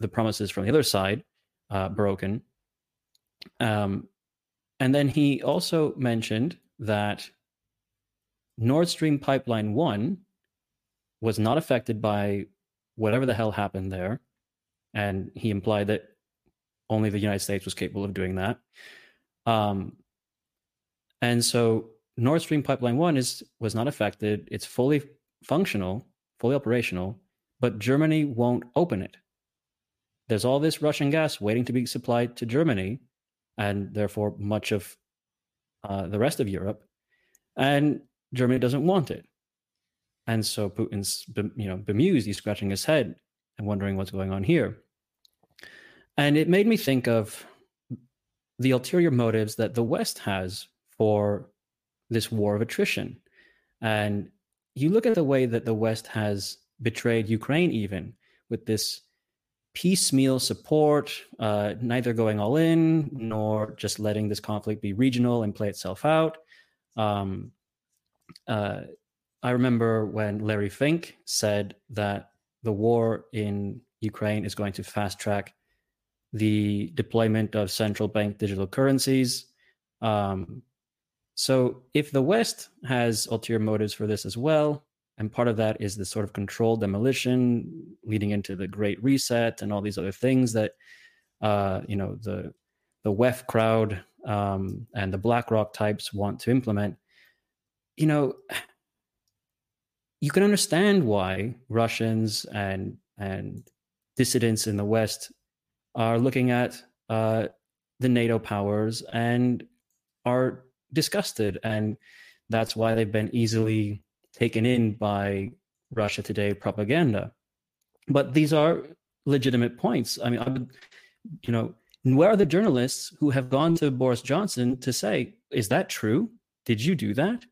the promises from the other side uh, broken. Um, and then he also mentioned that Nord Stream Pipeline 1 was not affected by whatever the hell happened there. And he implied that only the United States was capable of doing that. Um, and so Nord Stream Pipeline 1 is was not affected. It's fully functional, fully operational, but Germany won't open it. There's all this Russian gas waiting to be supplied to Germany and therefore much of uh, the rest of Europe. And Germany doesn't want it. And so Putin's, you know, bemused, he's scratching his head and wondering what's going on here. And it made me think of the ulterior motives that the West has for this war of attrition. And you look at the way that the West has betrayed Ukraine, even with this piecemeal support, uh, neither going all in nor just letting this conflict be regional and play itself out. Um, uh, I remember when Larry Fink said that the war in Ukraine is going to fast track the deployment of central bank digital currencies. Um, so, if the West has ulterior motives for this as well, and part of that is the sort of controlled demolition leading into the Great Reset and all these other things that, uh, you know, the the WEF crowd um, and the BlackRock types want to implement, you know, you can understand why Russians and and dissidents in the West are looking at uh, the NATO powers and are disgusted, and that's why they've been easily taken in by Russia Today propaganda. But these are legitimate points. I mean, I would, you know, where are the journalists who have gone to Boris Johnson to say, "Is that true? Did you do that?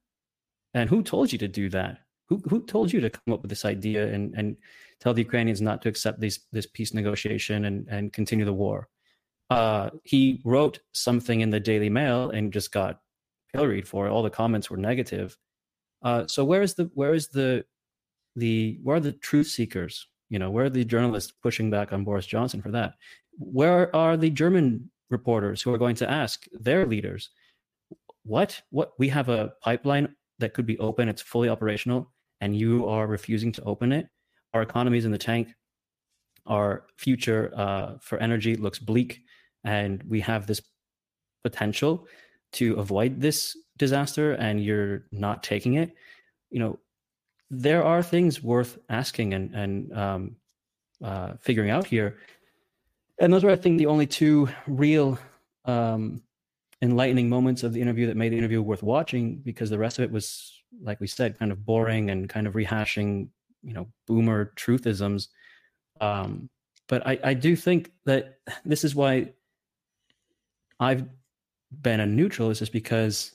And who told you to do that?" Who who told you to come up with this idea and and tell the Ukrainians not to accept these this peace negotiation and and continue the war? Uh, he wrote something in the Daily Mail and just got pilloried for it. All the comments were negative. Uh, so where is the where is the the where are the truth seekers? You know, where are the journalists pushing back on Boris Johnson for that? Where are the German reporters who are going to ask their leaders, what what we have a pipeline that could be open, it's fully operational and you are refusing to open it, our economy is in the tank. Our future uh, for energy looks bleak, and we have this potential to avoid this disaster, and you're not taking it. You know, there are things worth asking and and um, uh, figuring out here, and those were, I think, the only two real um, enlightening moments of the interview that made the interview worth watching. Because the rest of it was like we said, kind of boring and kind of rehashing, you know, boomer truthisms. Um, but I, I do think that this is why I've been a neutral is just because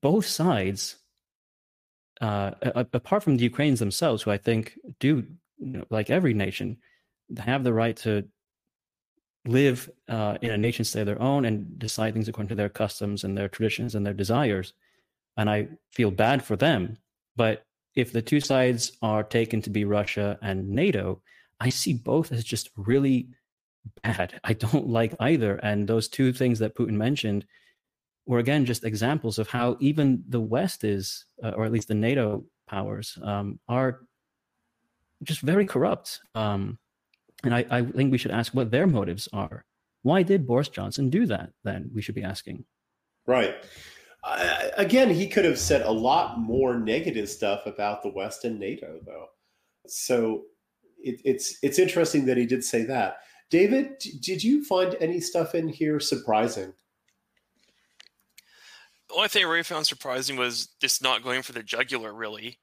both sides, uh, apart from the Ukrainians themselves, who I think do, you know, like every nation, have the right to live uh, in a nation state of their own and decide things according to their customs and their traditions and their desires and I feel bad for them. But if the two sides are taken to be Russia and NATO, I see both as just really bad. I don't like either. And those two things that Putin mentioned were again just examples of how even the West is, uh, or at least the NATO powers, um, are just very corrupt. Um, and I, I think we should ask what their motives are. Why did Boris Johnson do that? Then we should be asking. Right again, he could have said a lot more negative stuff about the West and NATO, though. So it, it's it's interesting that he did say that. David, did you find any stuff in here surprising? Only thing I really found surprising was just not going for the jugular, really.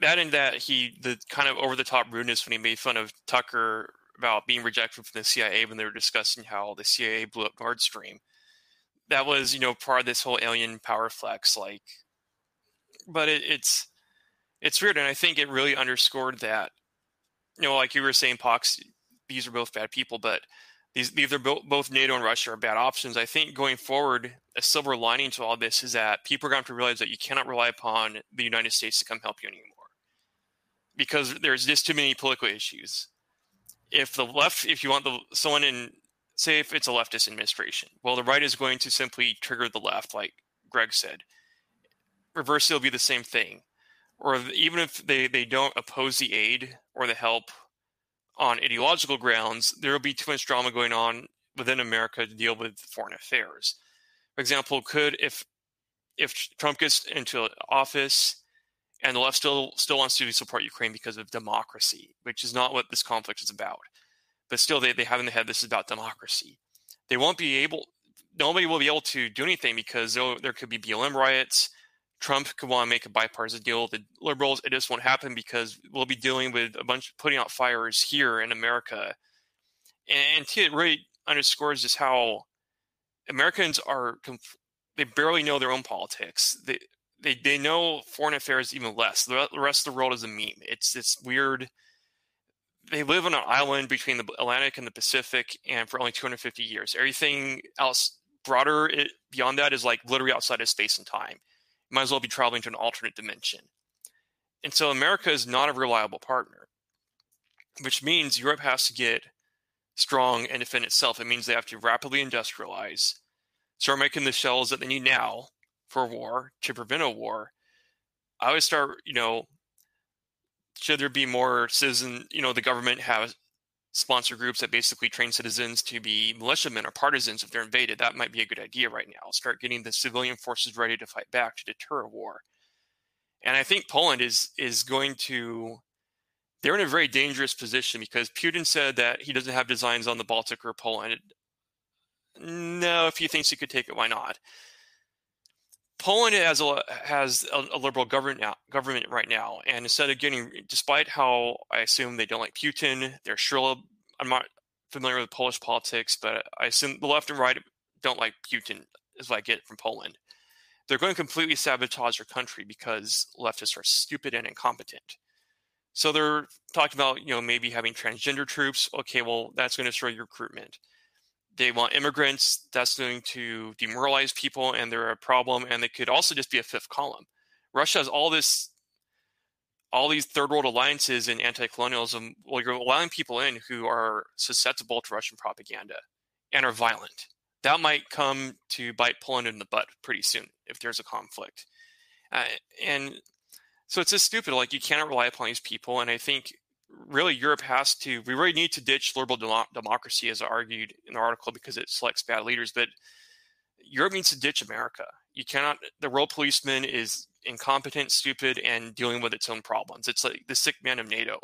That and that he, the kind of over the top rudeness when he made fun of Tucker about being rejected from the CIA when they were discussing how the CIA blew up Nord Stream. That was, you know, part of this whole alien power flex. Like, but it, it's it's weird, and I think it really underscored that. You know, like you were saying, Pox, these are both bad people, but these either both NATO and Russia are bad options. I think going forward, a silver lining to all this is that people are going to realize that you cannot rely upon the United States to come help you anymore because there's just too many political issues. If the left, if you want the someone in, say, if it's a leftist administration, well, the right is going to simply trigger the left, like Greg said. Reverse, it'll be the same thing, or even if they they don't oppose the aid or the help on ideological grounds, there will be too much drama going on within America to deal with foreign affairs. For example, could if if Trump gets into office and the left still still wants to support Ukraine because of democracy, which is not what this conflict is about. But still they, they have in the head this is about democracy. They won't be able nobody will be able to do anything because there could be BLM riots, Trump could want to make a bipartisan deal with the liberals. It just won't happen because we'll be dealing with a bunch of putting out fires here in America. And it really underscores just how Americans are, they barely know their own politics. They, they, they know foreign affairs even less. The rest of the world is a meme. It's this weird. They live on an island between the Atlantic and the Pacific, and for only 250 years. Everything else broader it, beyond that is like literally outside of space and time might as well be traveling to an alternate dimension. And so America is not a reliable partner, which means Europe has to get strong and defend itself. It means they have to rapidly industrialize, start making the shells that they need now for war to prevent a war. I would start, you know, should there be more citizen, you know, the government have sponsor groups that basically train citizens to be militiamen or partisans if they're invaded. That might be a good idea right now. Start getting the civilian forces ready to fight back to deter a war. And I think Poland is is going to they're in a very dangerous position because Putin said that he doesn't have designs on the Baltic or Poland. No, if he thinks he could take it, why not? Poland has a has a, liberal government now, government right now, and instead of getting, despite how I assume they don't like Putin, they're sure. I'm not familiar with Polish politics, but I assume the left and right don't like Putin, is what I get from Poland. They're going to completely sabotage their country because leftists are stupid and incompetent. So they're talking about, you know, maybe having transgender troops. Okay, well, that's going to destroy your recruitment they want immigrants. That's going to demoralize people, and they're a problem. And they could also just be a fifth column. Russia has all this, all these third world alliances and anti-colonialism. Well, you're allowing people in who are susceptible to Russian propaganda and are violent. That might come to bite Poland in the butt pretty soon if there's a conflict. Uh, and so it's just stupid. Like you cannot rely upon these people. And I think really Europe has to, we really need to ditch liberal democracy, as I argued in the article, because it selects bad leaders. But Europe needs to ditch America. You cannot, the world policeman is incompetent, stupid, and dealing with its own problems. It's like the sick man of NATO.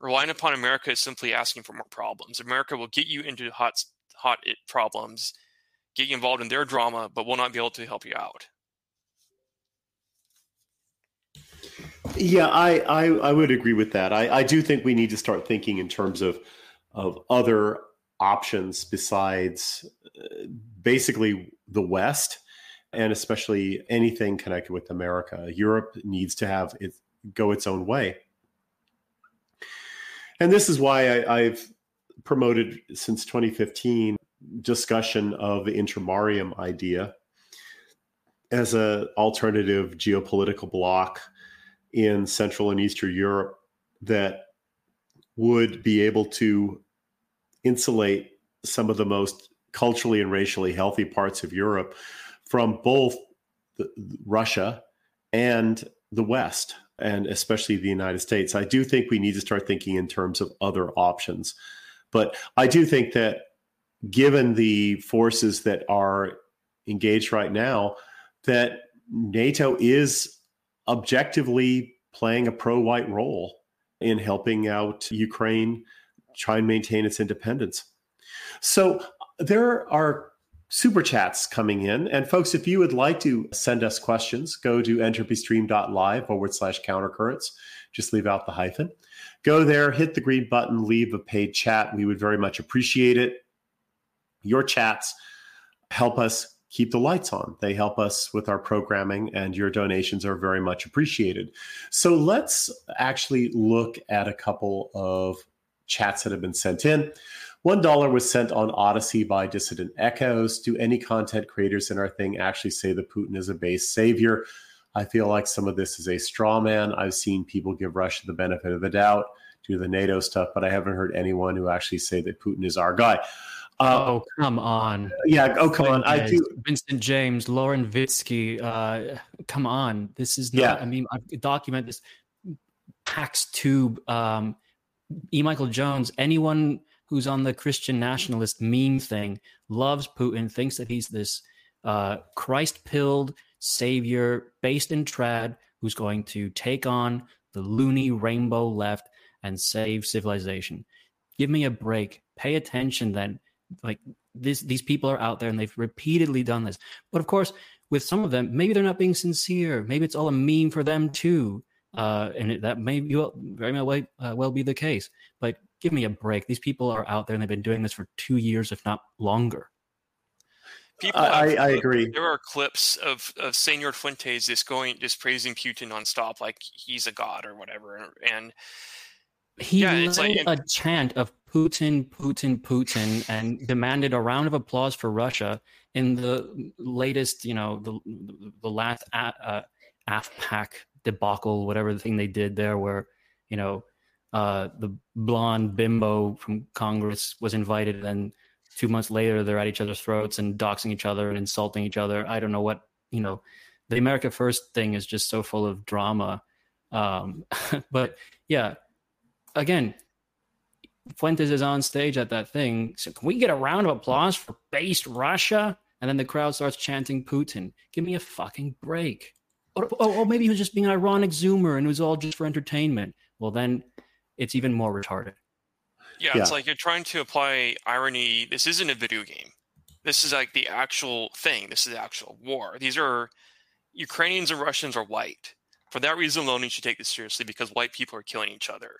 Relying upon America is simply asking for more problems. America will get you into hot, hot eh, problems, get you involved in their drama, but will not be able to help you out. Yeah, I, I, I would agree with that. I, I do think we need to start thinking in terms of of other options besides uh, basically the West, and especially anything connected with America. Europe needs to have it go its own way, and this is why I, I've promoted since 2015 discussion of the intermarium idea as an alternative geopolitical bloc in Central and Eastern Europe that would be able to insulate some of the most culturally and racially healthy parts of Europe from both the, Russia and the West, and especially the United States. I do think we need to start thinking in terms of other options. But I do think that given the forces that are engaged right now, that NATO is objectively playing a pro white role in helping out Ukraine try and maintain its independence. So there are super chats coming in. And folks, if you would like to send us questions, go to entropystream.live forward slash countercurrents. Just leave out the hyphen. Go there, hit the green button, leave a paid chat. We would very much appreciate it. Your chats help us keep the lights on. They help us with our programming, and your donations are very much appreciated. So let's actually look at a couple of chats that have been sent in. One dollar was sent on Odysee by Dissident Echoes. Do any content creators in our thing actually say that Putin is a base savior? I feel like some of this is a straw man. I've seen people give Russia the benefit of the doubt do the NATO stuff, but I haven't heard anyone who actually say that Putin is our guy. Uh, oh come on! Yeah, oh come on! I do. Vincent James, Lauren Witzke. Uh, come on! This is not. Yeah. I mean, I document this. Pax Tube, um, E. Michael Jones. Anyone who's on the Christian nationalist meme thing loves Putin. Thinks that he's this uh, Christ-pilled savior based in trad who's going to take on the loony rainbow left and save civilization. Give me a break. Pay attention then like this these people are out there and they've repeatedly done this. But of course with some of them maybe they're not being sincere. Maybe it's all a meme for them too. Uh, and it, that may be, very well, uh, well be the case. But give me a break. These people are out there and they've been doing this for two years if not longer. People I, I, agree. There are clips of, of Senor Fuentes just going, just praising Putin nonstop, like he's a god or whatever. And he yeah, led like, a chant of Putin, Putin, Putin, and demanded a round of applause for Russia in the latest, you know, the the last uh, AFPAC debacle, whatever the thing they did there, where you know uh, the blonde bimbo from Congress was invited, and two months later they're at each other's throats and doxing each other and insulting each other. I don't know what you know. The America First thing is just so full of drama, um, *laughs* but yeah again, Fuentes is on stage at that thing. So can we get a round of applause for based Russia? And then the crowd starts chanting Putin. Give me a fucking break. Or, or, or maybe he was just being an ironic zoomer and it was all just for entertainment. Well, then it's even more retarded. Yeah, yeah, it's like you're trying to apply irony. This isn't a video game. This is like the actual thing. This is the actual war. These are Ukrainians and Russians are white. For that reason alone, you should take this seriously because white people are killing each other.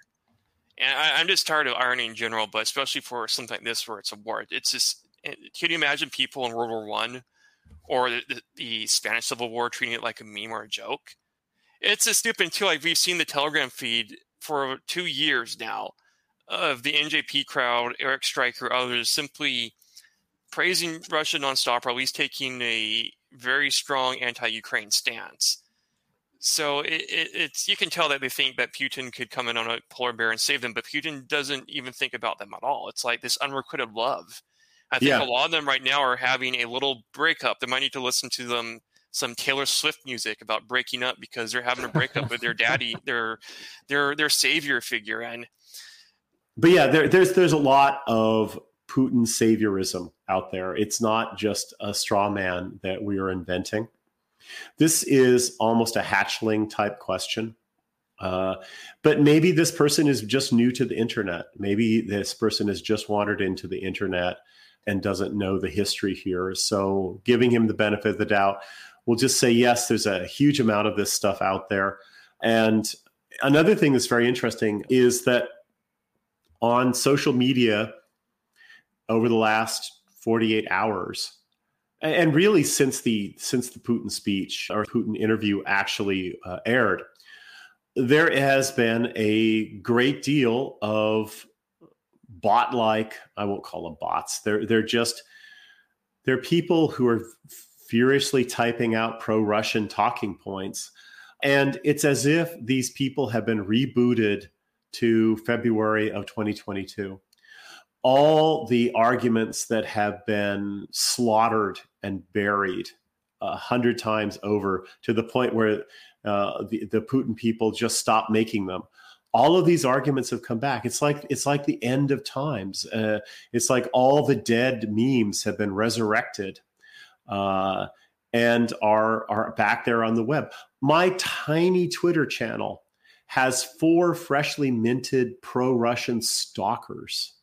And I, am just tired of irony in general, but especially for something like this where it's a war. It's just eh, can you imagine people in World War One or the, the, the, Spanish Civil War treating it like a meme or a joke? It's a stupid too. Like we've seen the Telegram feed for two years now of the NJP crowd, Eric Striker, others simply praising Russia nonstop, or at least taking a very strong anti-Ukraine stance. So it, it, it's you can tell that they think that Putin could come in on a polar bear and save them, but Putin doesn't even think about them at all. It's like this unrequited love. I think yeah. a lot of them right now are having a little breakup. They might need to listen to them some Taylor Swift music about breaking up because they're having a breakup with their daddy, *laughs* their their their savior figure. And but yeah, there, there's there's a lot of Putin saviorism out there. It's not just a straw man that we are inventing. This is almost a hatchling type question. Uh, but maybe this person is just new to the internet. Maybe this person has just wandered into the internet and doesn't know the history here. So, giving him the benefit of the doubt, we'll just say, yes, there's a huge amount of this stuff out there. And another thing that's very interesting is that on social media over the last 48 hours, and really since the since the Putin speech or Putin interview actually uh, aired, there has been a great deal of bot like I won't call them bots. They're they're just they're people who are furiously typing out pro Russian talking points, and it's as if these people have been rebooted to February of 2022 all the arguments that have been slaughtered and buried a hundred times over to the point where uh, the, the Putin people just stop making them. All of these arguments have come back. It's like it's like the end of times. Uh, it's like all the dead memes have been resurrected uh, and are are back there on the web. My tiny Twitter channel has four freshly minted pro-Russian stalkers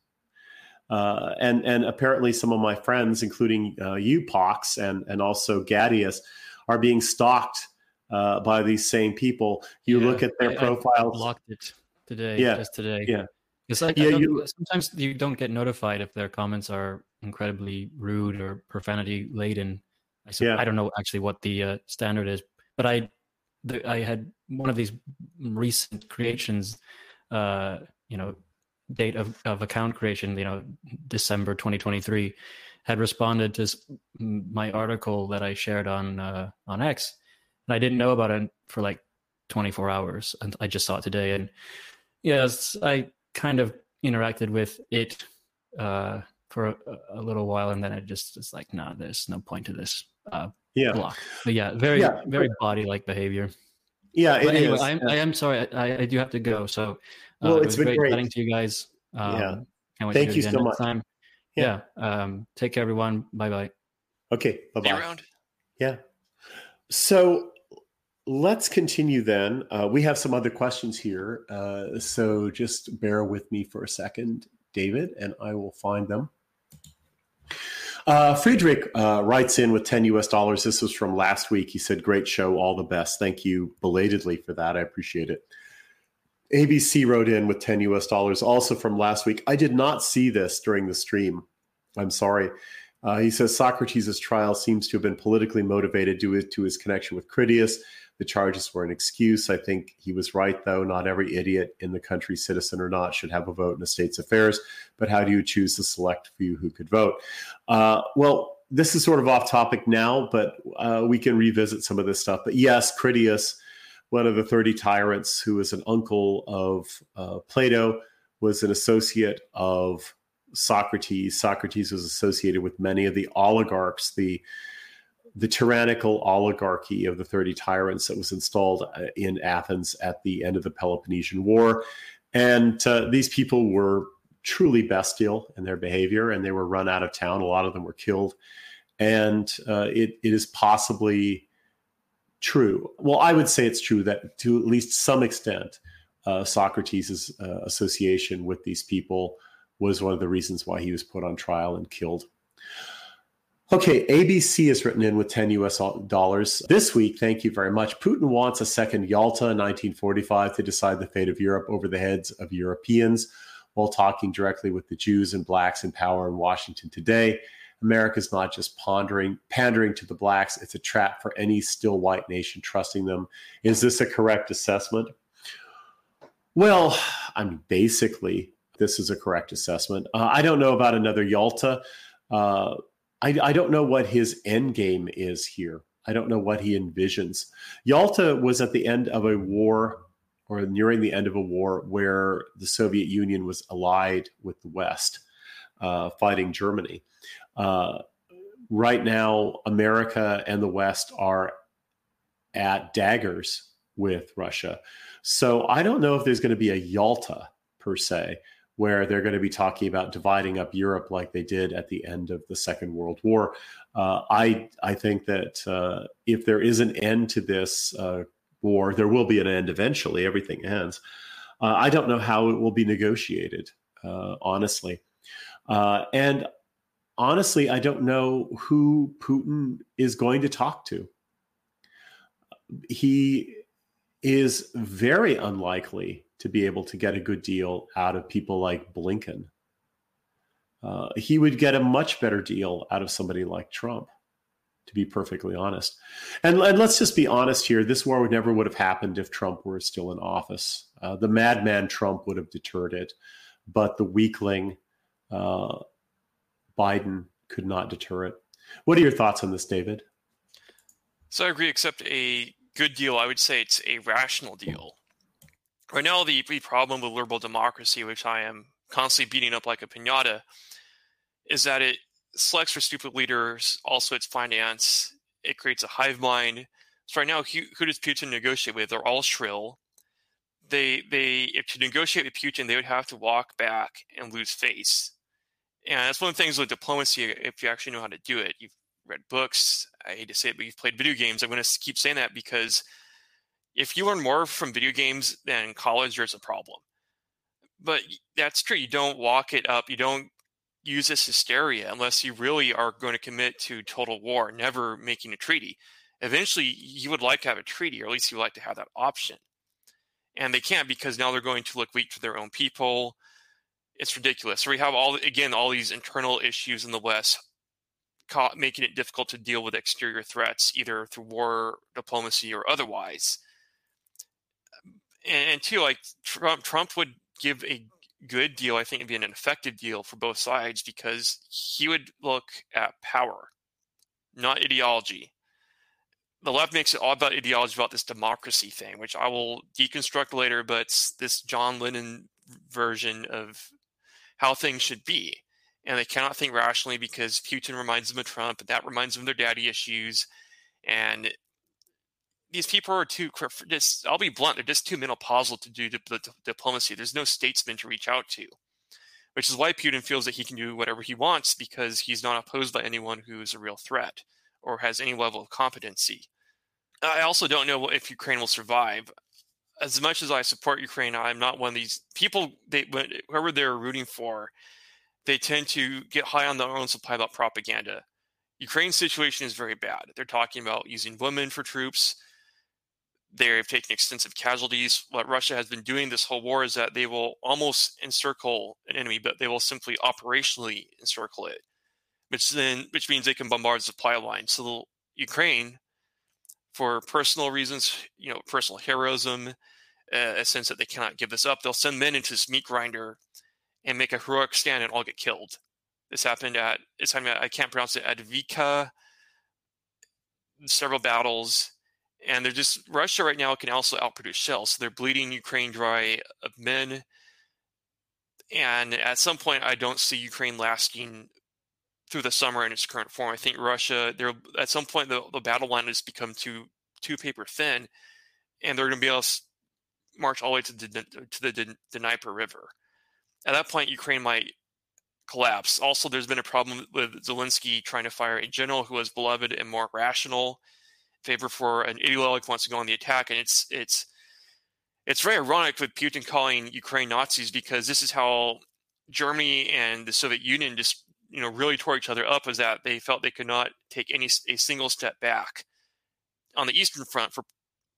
Uh, and and apparently some of my friends, including uh, you, Pox, and and also Gadius, are being stalked uh, by these same people. You yeah, look at their I, profiles. I blocked it today. Yeah, just today. Yeah, it's like yeah, you, sometimes you don't get notified if their comments are incredibly rude or profanity laden. I, yeah. I don't know actually what the uh, standard is, but I the, I had one of these recent creations. Uh, you know, date of, of account creation, you know, December 2023, had responded to my article that I shared on uh, on X, and I didn't know about it for like 24 hours, and I just saw it today. And yes, I kind of interacted with it uh, for a, a, little while, and then I just it's like, nah, there's no point to this. Uh, yeah, block. But yeah, very yeah. very body like behavior. Yeah, it anyway, is. I'm, I am sorry, I, I do have to go. So well, uh, it's it been great, great chatting to you guys. Um, yeah. Can't wait Thank you so much. Time. Yeah. yeah. Um, take care, everyone. Bye bye. Okay. Bye bye. Yeah. So let's continue then. Uh, we have some other questions here. Uh, so just bear with me for a second, David, and I will find them. Uh, Friedrich uh, writes in with 10 US dollars. This was from last week. He said, Great show, all the best. Thank you belatedly for that. I appreciate it. ABC wrote in with 10 US dollars also from last week. I did not see this during the stream. I'm sorry. Uh, he says Socrates' trial seems to have been politically motivated due to his connection with Critias. The charges were an excuse. I think he was right, though. Not every idiot in the country, citizen or not, should have a vote in a state's affairs. But how do you choose the select few who could vote? Uh, well, this is sort of off topic now, but uh, we can revisit some of this stuff. But yes, Critias one of the 30 tyrants who was an uncle of uh, Plato, was an associate of Socrates. Socrates was associated with many of the oligarchs, the the tyrannical oligarchy of the 30 tyrants that was installed uh, in Athens at the end of the Peloponnesian War. And uh, these people were truly bestial in their behavior and they were run out of town. A lot of them were killed. And uh, it, it is possibly true. Well, I would say it's true that to at least some extent, uh, Socrates' uh, association with these people was one of the reasons why he was put on trial and killed. Okay, ABC is written in with 10 US dollars. This week, thank you very much. Putin wants a second Yalta in 1945 to decide the fate of Europe over the heads of Europeans while talking directly with the Jews and blacks in power in Washington today. America's not just pondering, pandering to the blacks. It's a trap for any still white nation trusting them. Is this a correct assessment? Well, I mean, basically, this is a correct assessment. Uh, I don't know about another Yalta. Uh, I, I don't know what his end game is here. I don't know what he envisions. Yalta was at the end of a war or nearing the end of a war where the Soviet Union was allied with the West, uh, fighting Germany. Uh, right now, America and the West are at daggers with Russia. So I don't know if there's going to be a Yalta per se, where they're going to be talking about dividing up Europe like they did at the end of the Second World War. Uh, I I think that uh, if there is an end to this uh, war, there will be an end eventually. Everything ends. Uh, I don't know how it will be negotiated, uh, honestly. Uh, and honestly, I don't know who Putin is going to talk to. He is very unlikely to be able to get a good deal out of people like Blinken. Uh, he would get a much better deal out of somebody like Trump, to be perfectly honest. And, and let's just be honest here: this war would never would have happened if Trump were still in office. Uh, the madman Trump would have deterred it, but the weakling uh, Biden could not deter it. What are your thoughts on this, David? So I agree, except a good deal. I would say it's a rational deal. Right now, the, the problem with liberal democracy, which I am constantly beating up like a pinata, is that it selects for stupid leaders, also its finance, it creates a hive mind. So right now, who, who does Putin negotiate with? They're all shrill. They they if to negotiate with Putin, they would have to walk back and lose face. And that's one of the things with diplomacy, if you actually know how to do it. You've read books. I hate to say it, but you've played video games. I'm going to keep saying that because if you learn more from video games than college, there's a problem. But that's true. You don't walk it up. You don't use this hysteria unless you really are going to commit to total war, never making a treaty. Eventually, you would like to have a treaty, or at least you would like to have that option. And they can't because now they're going to look weak to their own people. It's ridiculous. So we have all again all these internal issues in the West, making it difficult to deal with exterior threats, either through war, diplomacy, or otherwise. And, and two, like Trump, Trump would give a good deal, I think it'd be an effective deal for both sides because he would look at power, not ideology. The left makes it all about ideology, about this democracy thing, which I will deconstruct later, but this John Lennon version of how things should be. And they cannot think rationally because Putin reminds them of Trump, and that reminds them of their daddy issues. And these people are too just i'll be blunt they're just too menopausal to do the diplomacy there's no statesman to reach out to which is why putin feels that he can do whatever he wants because he's not opposed by anyone who is a real threat or has any level of competency i also don't know if ukraine will survive as much as i support ukraine i'm not one of these people they whoever they're rooting for they tend to get high on their own supply about propaganda Ukraine's situation is very bad. They're talking about using women for troops. They've taken extensive casualties. What Russia has been doing this whole war is that they will almost encircle an enemy, but they will simply operationally encircle it, which then which means they can bombard the supply line. So Ukraine, for personal reasons, you know, personal heroism, uh, a sense that they cannot give this up, they'll send men into this meat grinder and make a heroic stand and all get killed. This happened at time I can't pronounce it Avdiivka. Several battles and they're just Russia right now can also outproduce shells. So they're bleeding Ukraine dry of men. And at some point, I don't see Ukraine lasting through the summer in its current form. I think Russia, there at some point the, the battle line has become too too paper thin, and they're going to be able to march all the way to the to the Dnieper River. At that point, Ukraine might collapse. Also, there's been a problem with Zelensky trying to fire a general who was beloved and more rational favor for an ideologue who wants to go on the attack, and it's it's it's very ironic with Putin calling Ukraine Nazis because this is how Germany and the Soviet Union just you know really tore each other up is that they felt they could not take any a single step back on the Eastern Front for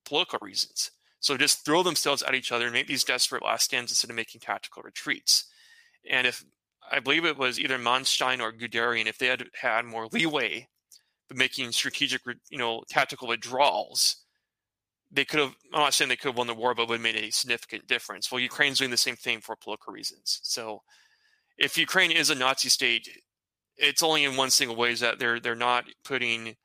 political reasons. So just throw themselves at each other and make these desperate last stands instead of making tactical retreats. And if I believe it was either Manstein or Guderian, if they had had more leeway making strategic, you know, tactical withdrawals, they could have. I'm not saying they could have won the war, but would have made a significant difference. Well, Ukraine's doing the same thing for political reasons. So, if Ukraine is a Nazi state, it's only in one single way: is that they're they're not putting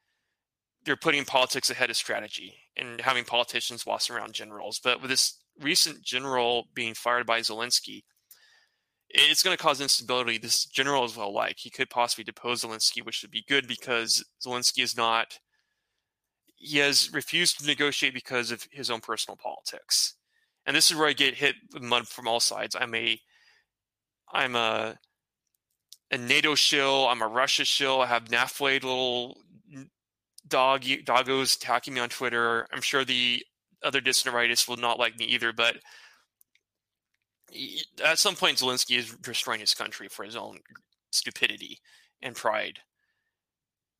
they're putting politics ahead of strategy and having politicians boss around generals. But with this recent general being fired by Zelensky, it's going to cause instability. This general is well like he could possibly depose Zelensky, which would be good because Zelensky is not. He has refused to negotiate because of his own personal politics, and this is where I get hit with mud from all sides. I'm a, I'm a, a NATO shill. I'm a Russia shill. I have NAFLA little dog doggos attacking me on Twitter. I'm sure the other dissident rightists will not like me either, but at some point Zelensky is destroying his country for his own stupidity and pride.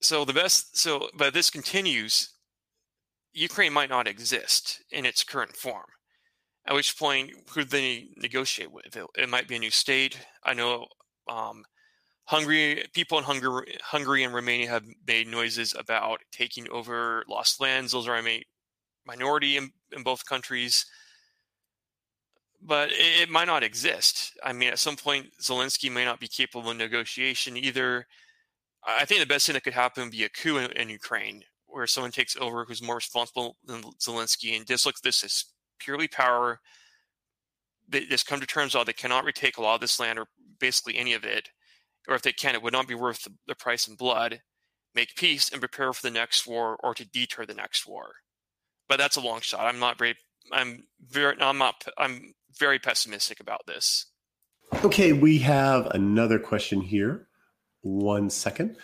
So the best so but this continues Ukraine might not exist in its current form. At which point, who they negotiate with? It, it might be a new state. I know um, Hungary people in Hungary, Hungary and Romania have made noises about taking over lost lands. Those are a minority in, in both countries but it, might not exist. I mean, at some point, Zelensky may not be capable of negotiation either. I think the best thing that could happen would be a coup in, in Ukraine, where someone takes over who's more responsible than Zelensky and just looks this as purely power. They just come to terms with they cannot retake a lot of this land or basically any of it, or if they can, it would not be worth the, the price in blood. Make peace and prepare for the next war or to deter the next war. But that's a long shot. I'm not very I'm very I'm not I'm very pessimistic about this. Okay, we have another question here. One second.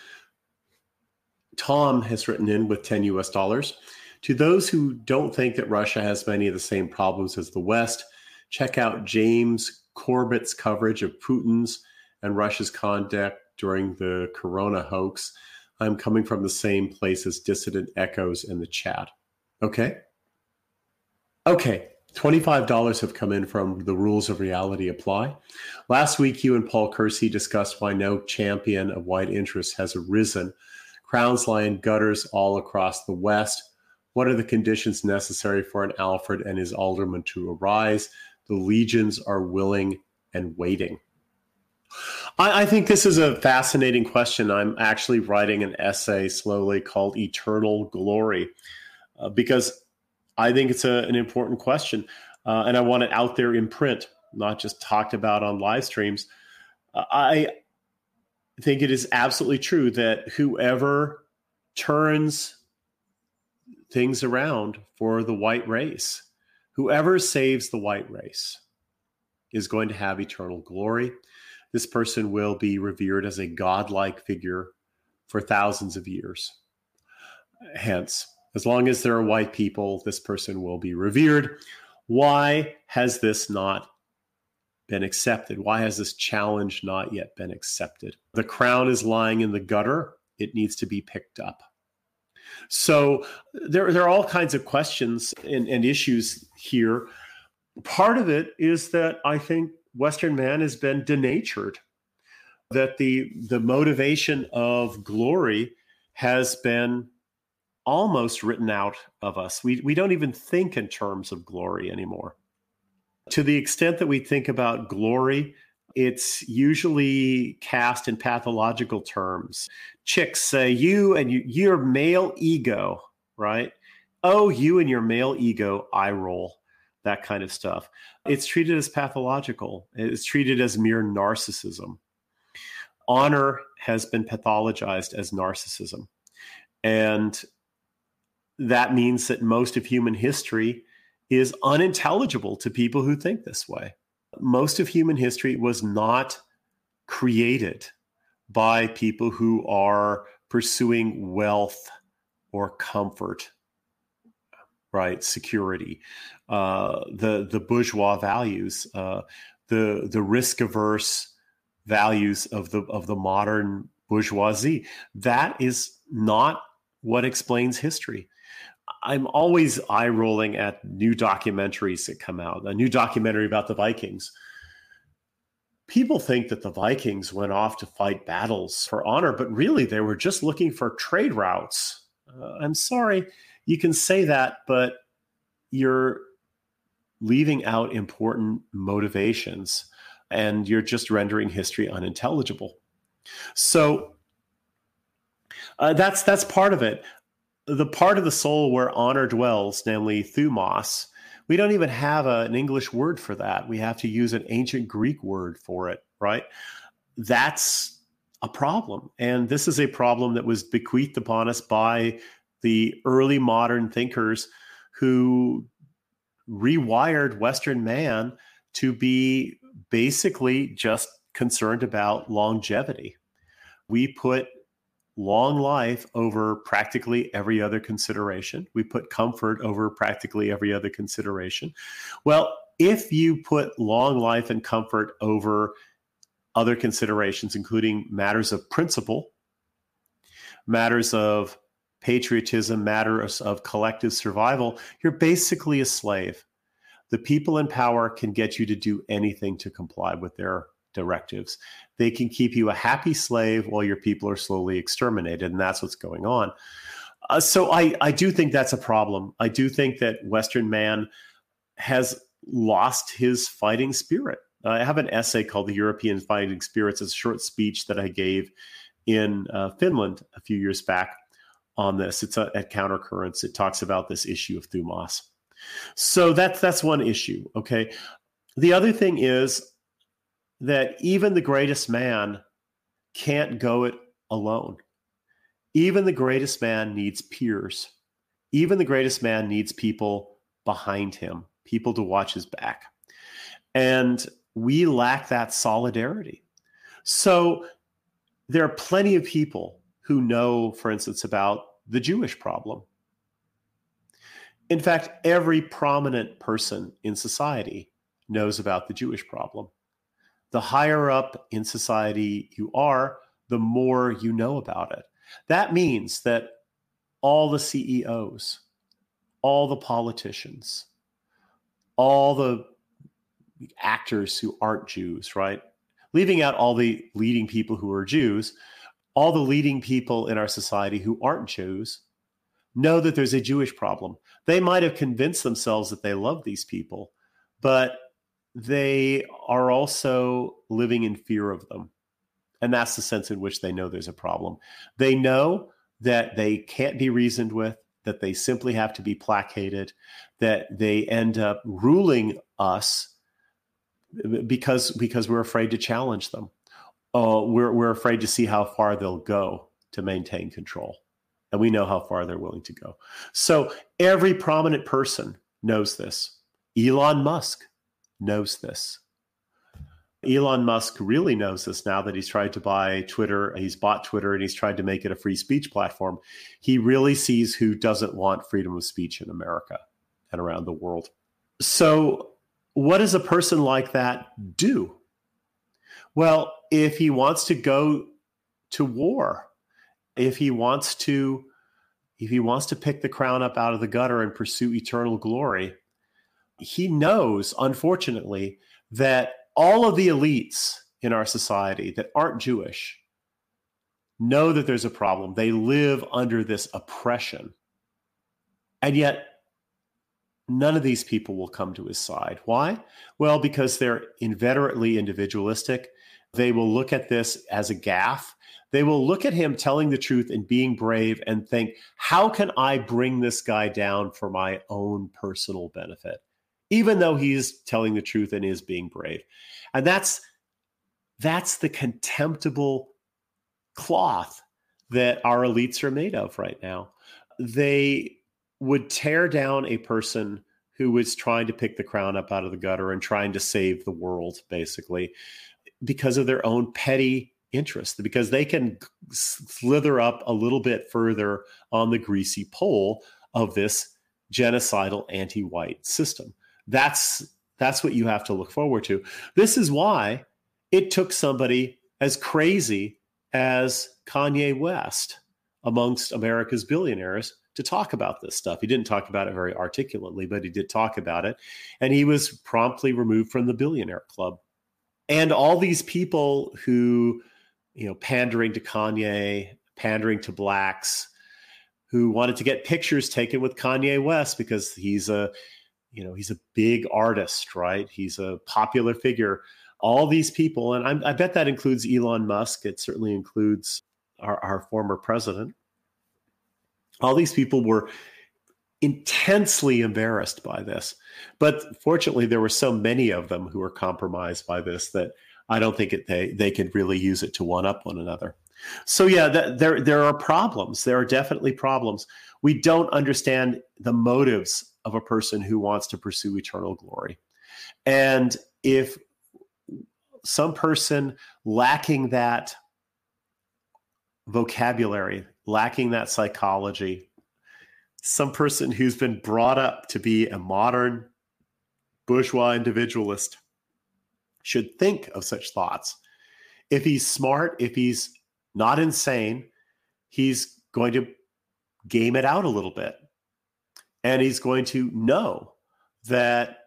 Tom has written in with 10 US dollars. To those who don't think that Russia has many of the same problems as the West, check out James Corbett's coverage of Putin's and Russia's conduct during the corona hoax, I'm coming from the same place as dissident echoes in the chat. Okay? Okay, $25 have come in from the rules of reality apply. Last week, you and Paul Kersey discussed why no champion of white interest has arisen. Crowns in gutters all across the West. What are the conditions necessary for an Alfred and his aldermen to arise? The legions are willing and waiting. I, I, think this is a fascinating question. I'm actually writing an essay slowly called Eternal Glory uh, because I think it's a, an important question. Uh, and I want it out there in print, not just talked about on live streams. Uh, I think it is absolutely true that whoever turns things around for the white race, whoever saves the white race, is going to have eternal glory this person will be revered as a godlike figure for thousands of years. Hence, as long as there are white people, this person will be revered. Why has this not been accepted? Why has this challenge not yet been accepted? The crown is lying in the gutter, it needs to be picked up. So there, there are all kinds of questions and, and issues here. Part of it is that I think Western man has been denatured. That the the motivation of glory has been almost written out of us. We we don't even think in terms of glory anymore. To the extent that we think about glory, it's usually cast in pathological terms. Chicks say you and you, your male ego, right? Oh, you and your male ego, I roll that kind of stuff. It's treated as pathological, it's treated as mere narcissism. Honor has been pathologized as narcissism. And that means that most of human history is unintelligible to people who think this way. Most of human history was not created by people who are pursuing wealth or comfort right? Security, uh, the the bourgeois values, uh, the the risk averse values of the of the modern bourgeoisie. That is not what explains history. I'm always eye rolling at new documentaries that come out. A new documentary about the Vikings. People think that the Vikings went off to fight battles for honor, but really they were just looking for trade routes. Uh, I'm sorry, you can say that, but you're leaving out important motivations and you're just rendering history unintelligible. So uh, that's that's part of it. The part of the soul where honor dwells, namely thumos, we don't even have a, an English word for that. We have to use an ancient Greek word for it, right? That's a problem. And this is a problem that was bequeathed upon us by the early modern thinkers who rewired Western man to be basically just concerned about longevity. We put long life over practically every other consideration. We put comfort over practically every other consideration. Well, if you put long life and comfort over other considerations, including matters of principle, matters of patriotism, matters of collective survival, you're basically a slave. The people in power can get you to do anything to comply with their directives. They can keep you a happy slave while your people are slowly exterminated, and that's what's going on. Uh, so I, I do think that's a problem. I do think that Western man has lost his fighting spirit. I have an essay called "The European Fighting Spirits." It's a short speech that I gave in uh, Finland a few years back, on this. It's a, at Countercurrents. It talks about this issue of thumos. So that's that's one issue. Okay. The other thing is that even the greatest man can't go it alone. Even the greatest man needs peers. Even the greatest man needs people behind him, people to watch his back. And we lack that solidarity. So there are plenty of people who know, for instance, about the Jewish problem. In fact, every prominent person in society knows about the Jewish problem. The higher up in society you are, the more you know about it. That means that all the CEOs, all the politicians, all the actors who aren't Jews, right? Leaving out all the leading people who are Jews, all the leading people in our society who aren't Jews know that there's a Jewish problem. They might have convinced themselves that they love these people, but they are also living in fear of them. And that's the sense in which they know there's a problem. They know that they can't be reasoned with, that they simply have to be placated, that they end up ruling us because because we're afraid to challenge them. Uh, we're we're afraid to see how far they'll go to maintain control, and we know how far they're willing to go. So every prominent person knows this. Elon Musk knows this. Elon Musk really knows this now that he's tried to buy Twitter, he's bought Twitter and he's tried to make it a free speech platform. He really sees who doesn't want freedom of speech in America and around the world. So, what does a person like that do? Well, if he wants to go to war, if he wants to if he wants to pick the crown up out of the gutter and pursue eternal glory, he knows unfortunately that all of the elites in our society that aren't Jewish know that there's a problem. They live under this oppression. And yet, none of these people will come to his side. Why? Well, because they're inveterately individualistic. They will look at this as a gaffe. They will look at him telling the truth and being brave and think, how can I bring this guy down for my own personal benefit? Even though he's telling the truth and is being brave. And that's that's the contemptible cloth that our elites are made of right now. They would tear down a person who was trying to pick the crown up out of the gutter and trying to save the world, basically, because of their own petty interest, because they can slither up a little bit further on the greasy pole of this genocidal anti white system. That's that's what you have to look forward to. This is why it took somebody as crazy as Kanye West amongst America's billionaires to talk about this stuff. He didn't talk about it very articulately, but he did talk about it. And he was promptly removed from the billionaire club. And all these people who, you know, pandering to Kanye, pandering to blacks, who wanted to get pictures taken with Kanye West because he's a you know he's a big artist right? He's a popular figure. All these people and I'm, i bet that includes elon musk. It certainly includes our, our former president. All these people were intensely embarrassed by this but fortunately there were so many of them who were compromised by this that i don't think it, they they could really use it to one up one another. So yeah that, there there are problems. There are definitely problems. We don't understand the motives of a person who wants to pursue eternal glory. And if some person lacking that vocabulary, lacking that psychology, some person who's been brought up to be a modern bourgeois individualist should think of such thoughts. If he's smart, if he's not insane, he's going to game it out a little bit and he's going to know that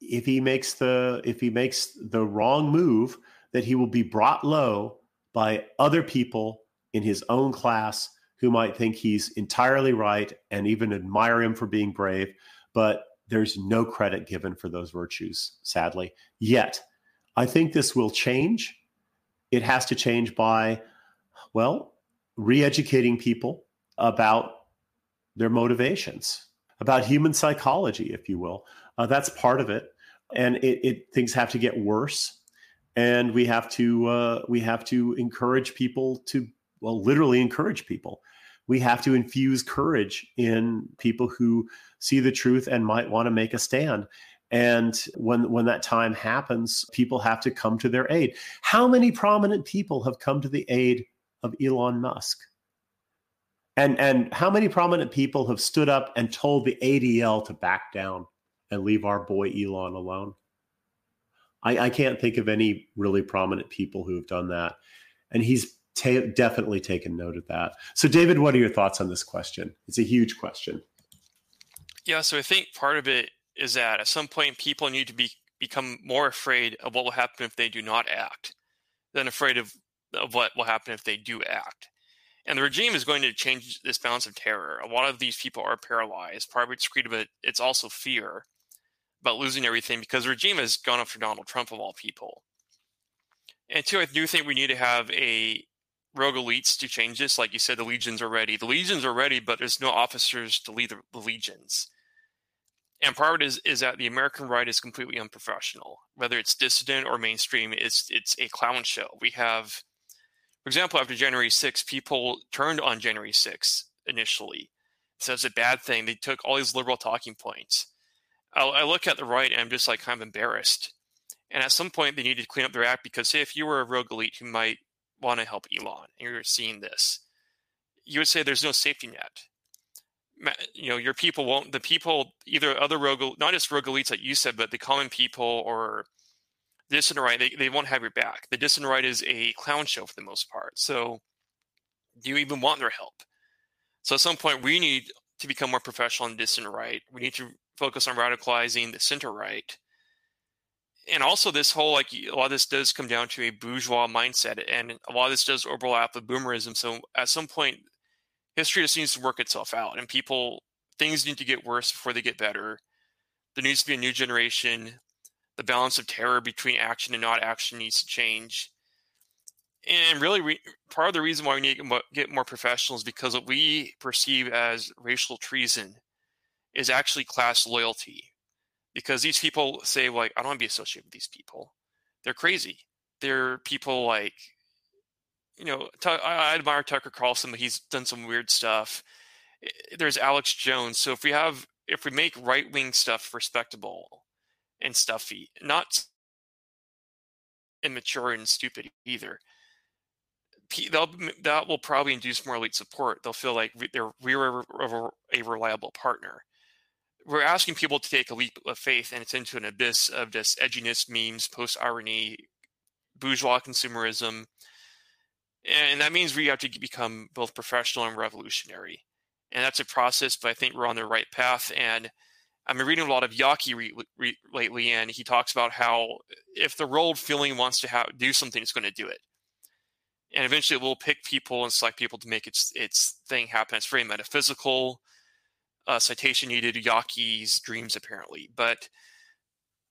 if he makes the if he makes the wrong move that he will be brought low by other people in his own class who might think he's entirely right and even admire him for being brave. But there's no credit given for those virtues sadly. Yet i think this will change. It has to change by well re-educating people about their motivations, about human psychology, if you will. Uh, that's part of it, and it, it, things have to get worse, and we have to uh, we have to encourage people to well, literally encourage people. We have to infuse courage in people who see the truth and might want to make a stand. And when when that time happens, people have to come to their aid. How many prominent people have come to the aid of Elon Musk? And and how many prominent people have stood up and told the ADL to back down and leave our boy Elon alone? I, I can't think of any really prominent people who have done that. And he's ta- definitely taken note of that. So, David, what are your thoughts on this question? It's a huge question. Yeah, so I think part of it is that at some point people need to be become more afraid of what will happen if they do not act than afraid of, of what will happen if they do act. And the regime is going to change this balance of terror. A lot of these people are paralyzed. Part of it's greed, but it's also fear about losing everything because the regime has gone after Donald Trump of all people. And two, I do think we need to have a rogue elites to change this. Like you said, the legions are ready. The legions are ready, but there's no officers to lead the, the legions. And part of it is, is that the American right is completely unprofessional. Whether it's dissident or mainstream, it's it's a clown show. We have, for example, after January 6th, people turned on January 6th initially. So it's a bad thing. They took all these liberal talking points. I, I look at the right and I'm just like kind of embarrassed. And at some point, they need to clean up their act because, say, if you were a rogue elite who might want to help Elon and you're seeing this, you would say there's no safety net. You know, your people won't, the people, either other rogue, not just rogue elites like you said, but the common people or this and right, they, they won't have your back. The dissident right is a clown show for the most part. So, do you even want their help? So, at some point, we need to become more professional in dissident right. We need to focus on radicalizing the center right and also this whole like a lot of this does come down to a bourgeois mindset and a lot of this does overlap with boomerism so at some point history just needs to work itself out and people things need to get worse before they get better there needs to be a new generation the balance of terror between action and not action needs to change. And really re- part of the reason why we need to get more professionals because what we perceive as racial treason is actually class loyalty. Because these people say like i don't want to be associated with these people. They're crazy. They're people like you know i admire tucker carlson but he's done some weird stuff. Eh, there's alex jones. So if we have if we make right-wing stuff respectable and stuffy not immature and stupid either that will probably induce more elite support they'll feel like they're we're a reliable partner we're asking people to take a leap of faith and it's into an abyss of just edginess, memes, post irony, bourgeois consumerism. And that means we have to become both professional and revolutionary. And that's a process, but I think we're on the right path. And I've been reading a lot of Yockey re- re- lately, and he talks about how if the world feeling wants to do something, it's going to do it. And eventually, it will pick people and select people to make its its thing happen. It's very metaphysical uh, citation needed Yockey's dreams, apparently. But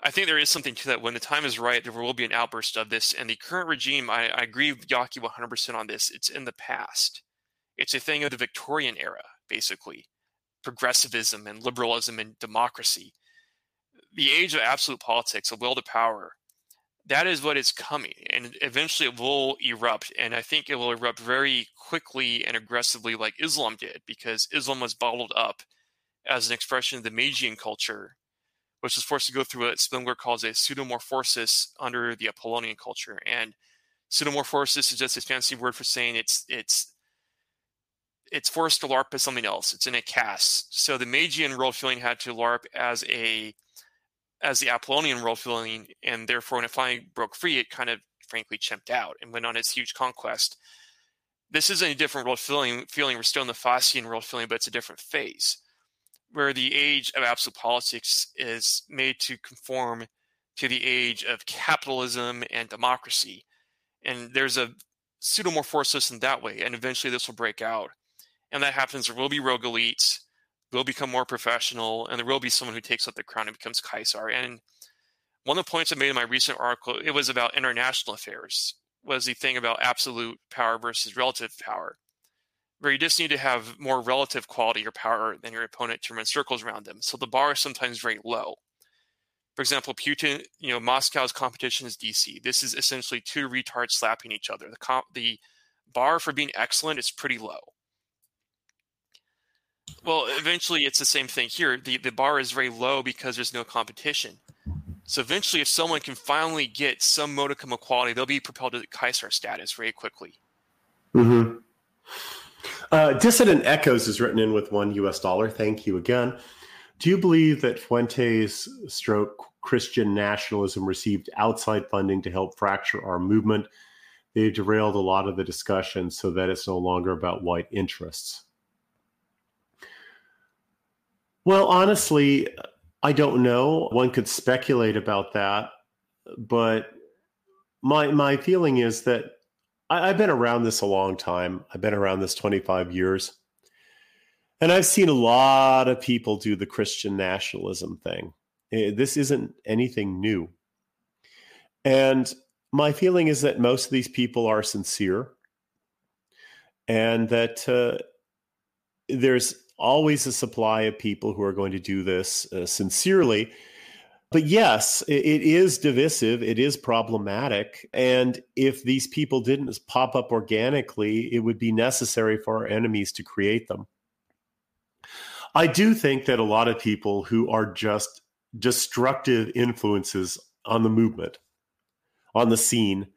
I think there is something to that. When the time is right, there will be an outburst of this. And the current regime, I, I agree with Yockey 100% on this. It's in the past. It's a thing of the Victorian era, basically progressivism and liberalism and democracy. The age of absolute politics, of will to power, that is what is coming. And eventually it will erupt. And I think it will erupt very quickly and aggressively, like Islam did, because Islam was bottled up as an expression of the Magian culture, which was forced to go through what Spengler calls a pseudomorphosis under the Apollonian culture. And pseudomorphosis is just a fancy word for saying it's it's it's forced to LARP as something else. It's in a cast. So the Magian world feeling had to LARP as a as the Apollonian world feeling, and therefore when it finally broke free, it kind of frankly chimped out and went on its huge conquest. This isn't a different world feeling feeling. We're still in the Faustian world feeling, but it's a different phase where the age of absolute politics is made to conform to the age of capitalism and democracy. And there's a pseudomorphosis in that way, and eventually this will break out. And that happens, there will be rogue elites, will become more professional, and there will be someone who takes up the crown and becomes Caesar. And one of the points I made in my recent article, it was about international affairs, was the thing about absolute power versus relative power where you just need to have more relative quality or power than your opponent to run circles around them. So the bar is sometimes very low. For example, Putin, you know, Moscow's competition is DC. This is essentially two retards slapping each other. The comp, the bar for being excellent is pretty low. Well, eventually it's the same thing here. The the bar is very low because there's no competition. So eventually, if someone can finally get some modicum of quality, they'll be propelled to Kaiser status very quickly. Mm-hmm. Uh, Dissident Echoes is written in with one US dollar. Thank you again. Do you believe that Fuentes stroke Christian nationalism received outside funding to help fracture our movement? They derailed a lot of the discussion so that it's no longer about white interests. Well, honestly, I don't know. One could speculate about that, but my my feeling is that I, have been around this a long time. I've been around this 25 years. And I've seen a lot of people do the Christian nationalism thing. Eh, this isn't anything new. And my feeling is that most of these people are sincere and that uh, there's always a supply of people who are going to do this uh, sincerely but yes, it is divisive. It is problematic. And if these people didn't pop up organically, it would be necessary for our enemies to create them. I do think that a lot of people who are just destructive influences on the movement, on the scene,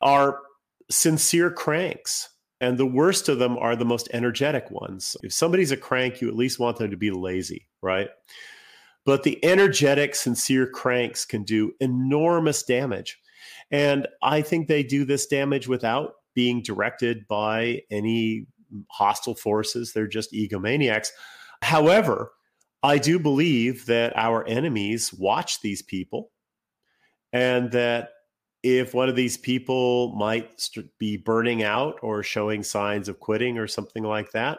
are sincere cranks. And the worst of them are the most energetic ones. If somebody's a crank, you at least want them to be lazy, right? But the energetic, sincere cranks can do enormous damage. And I think they do this damage without being directed by any hostile forces. They're just egomaniacs. However, I do believe that our enemies watch these people and that if one of these people might be burning out or showing signs of quitting or something like that,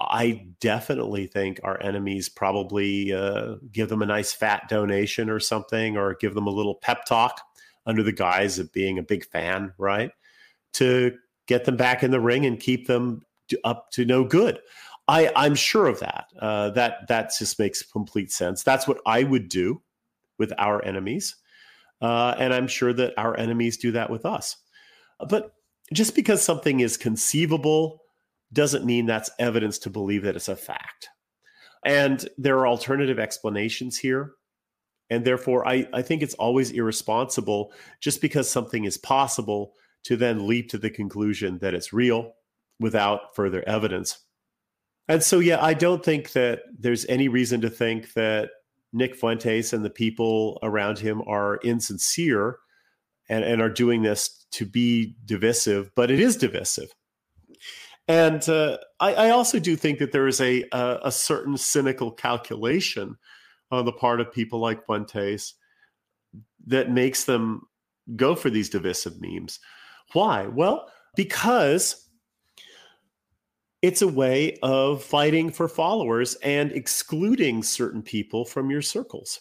I definitely think our enemies probably uh, give them a nice fat donation or something, or give them a little pep talk under the guise of being a big fan, right? To get them back in the ring and keep them up to no good. I, I'm sure of that. Uh, that that just makes complete sense. That's what I would do with our enemies, uh, and I'm sure that our enemies do that with us. But just because something is conceivable doesn't mean that's evidence to believe that it's a fact. And there are alternative explanations here. And therefore, I, I think it's always irresponsible just because something is possible to then leap to the conclusion that it's real without further evidence. And so, yeah, I don't think that there's any reason to think that Nick Fuentes and the people around him are insincere and, and are doing this to be divisive, but it is divisive. And uh, I, I, also do think that there is a, a, a certain cynical calculation on the part of people like Fuentes that makes them go for these divisive memes. Why? Well, because it's a way of fighting for followers and excluding certain people from your circles.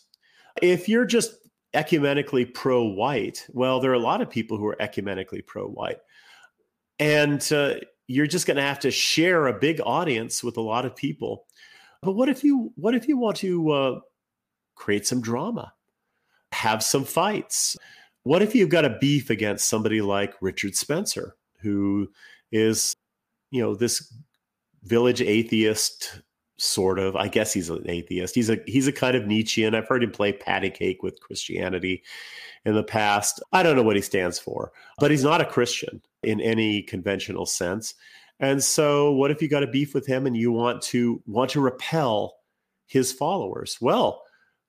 If you're just ecumenically pro white, well, there are a lot of people who are ecumenically pro white. And uh, you're just going to have to share a big audience with a lot of people. But what if you what if you want to uh, create some drama, have some fights? What if you've got a beef against somebody like Richard Spencer, who is, you know, this village atheist sort of. I guess he's an atheist. He's a he's a kind of Nietzschean. I've heard him play patty cake with Christianity in the past. I don't know what he stands for, but he's not a Christian in any conventional sense. And so what if you got a beef with him and you want to want to repel his followers? Well,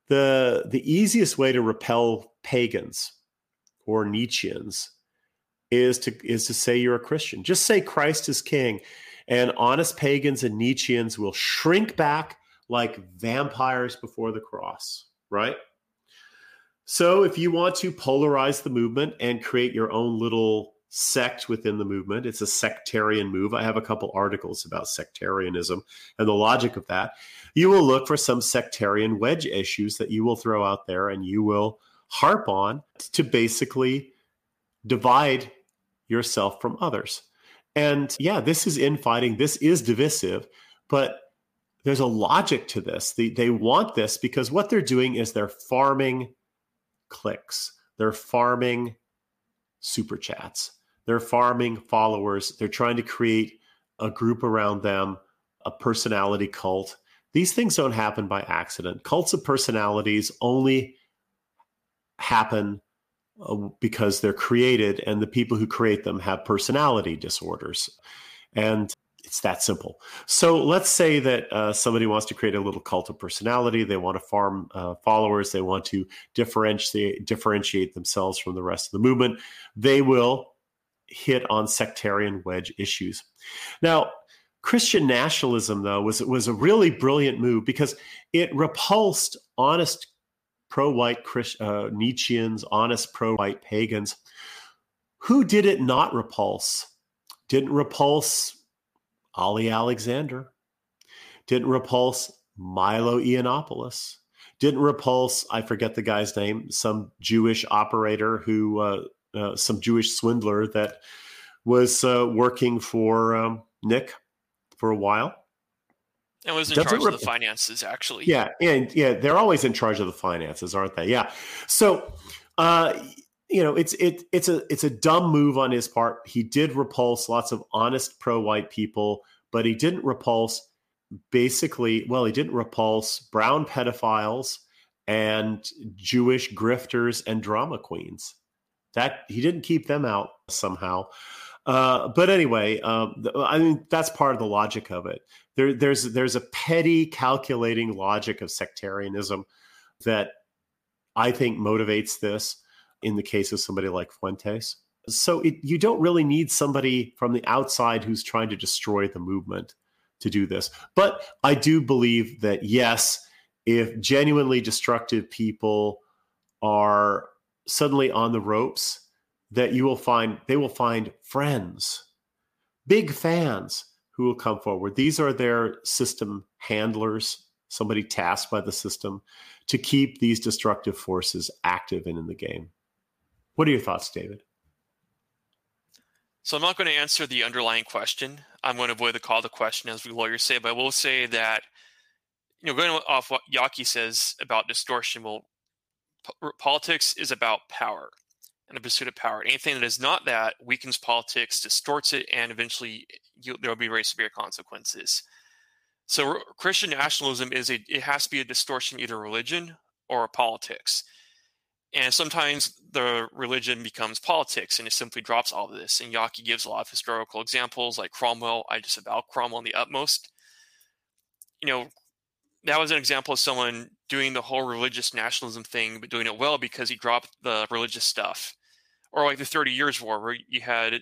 the the easiest way to repel pagans or Nietzscheans is to is to say you're a Christian. Just say Christ is king and honest pagans and Nietzscheans will shrink back like vampires before the cross, right? So, if you want to polarize the movement and create your own little sect within the movement, it's a sectarian move. I have a couple articles about sectarianism and the logic of that. You will look for some sectarian wedge issues that you will throw out there and you will harp on to basically divide yourself from others. And yeah, this is infighting. This is divisive, but there's a logic to this. They, they want this because what they're doing is they're farming clicks, they're farming super chats, they're farming followers. They're trying to create a group around them, a personality cult. These things don't happen by accident. Cults of personalities only happen uh, because they're created and the people who create them have personality disorders. And It's that simple. So let's say that uh, somebody wants to create a little cult of personality. They want to farm uh, followers. They want to differentiate differentiate themselves from the rest of the movement. They will hit on sectarian wedge issues. Now, Christian nationalism, though, was was a really brilliant move because it repulsed honest pro-white Christ, uh, Nietzscheans, honest pro-white pagans. Who did it not repulse? Didn't repulse Ali Alexander. Didn't repulse Milo Yiannopoulos. Didn't repulse, I forget the guy's name, some Jewish operator who, uh, uh, some Jewish swindler that was uh, working for um, Nick for a while. And was in Doesn't charge rep- of the finances, actually. Yeah, and yeah, they're always in charge of the finances, aren't they? Yeah. So, uh, you know, it's it it's a it's a dumb move on his part. He did repulse lots of honest pro-white people, but he didn't repulse basically. Well, he didn't repulse brown pedophiles and Jewish grifters and drama queens. That he didn't keep them out somehow. Uh, but anyway, um, I mean that's part of the logic of it. There, there's there's a petty calculating logic of sectarianism that I think motivates this in the case of somebody like Fuentes. So it, you don't really need somebody from the outside who's trying to destroy the movement to do this. But I do believe that, yes, if genuinely destructive people are suddenly on the ropes, that you will find they will find friends, big fans who will come forward. These are their system handlers, somebody tasked by the system to keep these destructive forces active and in the game. What are your thoughts, David? So I'm not going to answer the underlying question. I'm going to avoid the call to question, as we lawyers say, but I will say that, you know, going off what Yockey says about distortion, well, politics is about power and the pursuit of power. Anything that is not that weakens politics, distorts it, and eventually eh, there will be very severe consequences. So Christian nationalism is a it has to be a distortion either religion or politics. And sometimes the religion becomes politics and it simply drops all of this. And Yockey gives a lot of historical examples like Cromwell. I disavow Cromwell in the utmost. You know, that was an example of someone doing the whole religious nationalism thing, but doing it well because he dropped the religious stuff. Or like the Thirty Years' War, where you had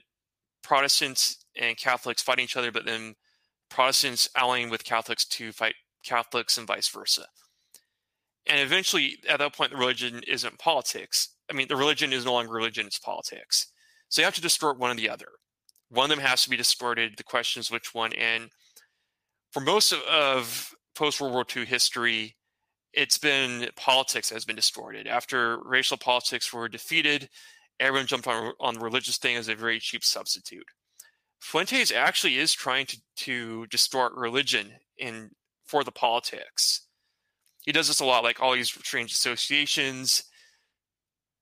Protestants and Catholics fighting each other, but then Protestants allying with Catholics to fight Catholics and vice versa. And eventually at that point the religion isn't politics. I mean the religion is no longer religion it's politics. So you have to distort one or the other. One of them has to be distorted the question is which one and for most of, of post world war ii history it's been politics has been distorted. After racial politics were defeated everyone jumped on, on religious thing as a very cheap substitute fuentes actually is trying to, to distort religion in for the politics he does this a lot, like all these strange associations.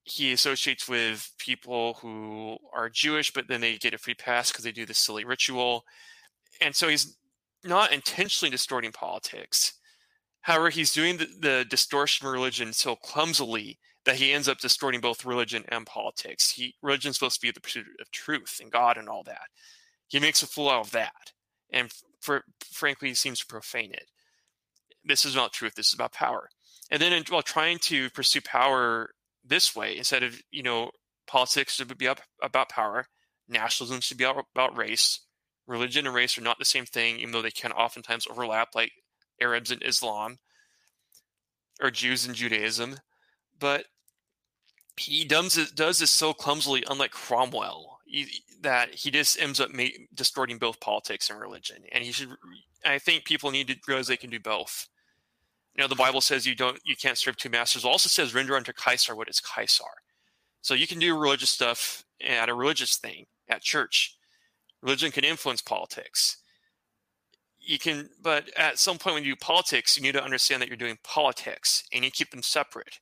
He associates with people who are Jewish, but then they get a free pass because they do this silly ritual. And so he's not intentionally distorting politics. However, he's doing the, the distortion of religion so clumsily that he ends up distorting both religion and politics. He religion's supposed to be the pursuit of truth and God and all that. He makes a fool out of that, and for, frankly, he seems to profane it this is not truth this is about power and then while trying to pursue power this way instead of you know politics should be up, about power nationalism should be about race religion and race are not the same thing even though they can oftentimes overlap like arabs and islam or jews and judaism but he does, does this so clumsily unlike cromwell he, that he just ends up ma- distorting both politics and religion and he should i think people need to realize they can do both. You know the bible says you don't you can't serve two masters. It also says render unto caesar what is caesar. So you can do religious stuff at a religious thing at church. Religion can influence politics. You can but at some point when you do politics you need to understand that you're doing politics and you keep them separate.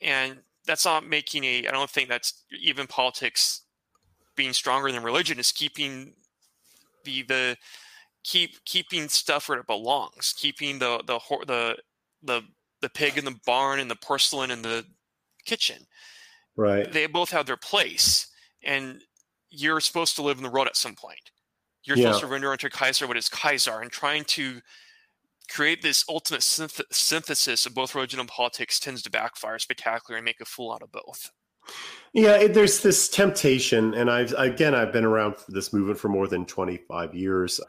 And that's not making a i don't think that's even politics being stronger than religion is keeping the the keep keeping stuff where it belongs, keeping the the the the the pig in the barn and the porcelain in the kitchen. Right. They both have their place, and you're supposed to live in the world at some point. You're yeah. supposed to render unto Kaiser what is Kaiser, and trying to create this ultimate synth- synthesis of both religion and politics tends to backfire spectacularly and make a fool out of both. Yeah, it, there's this temptation, and I've again I've been around this movement for more than 25 years.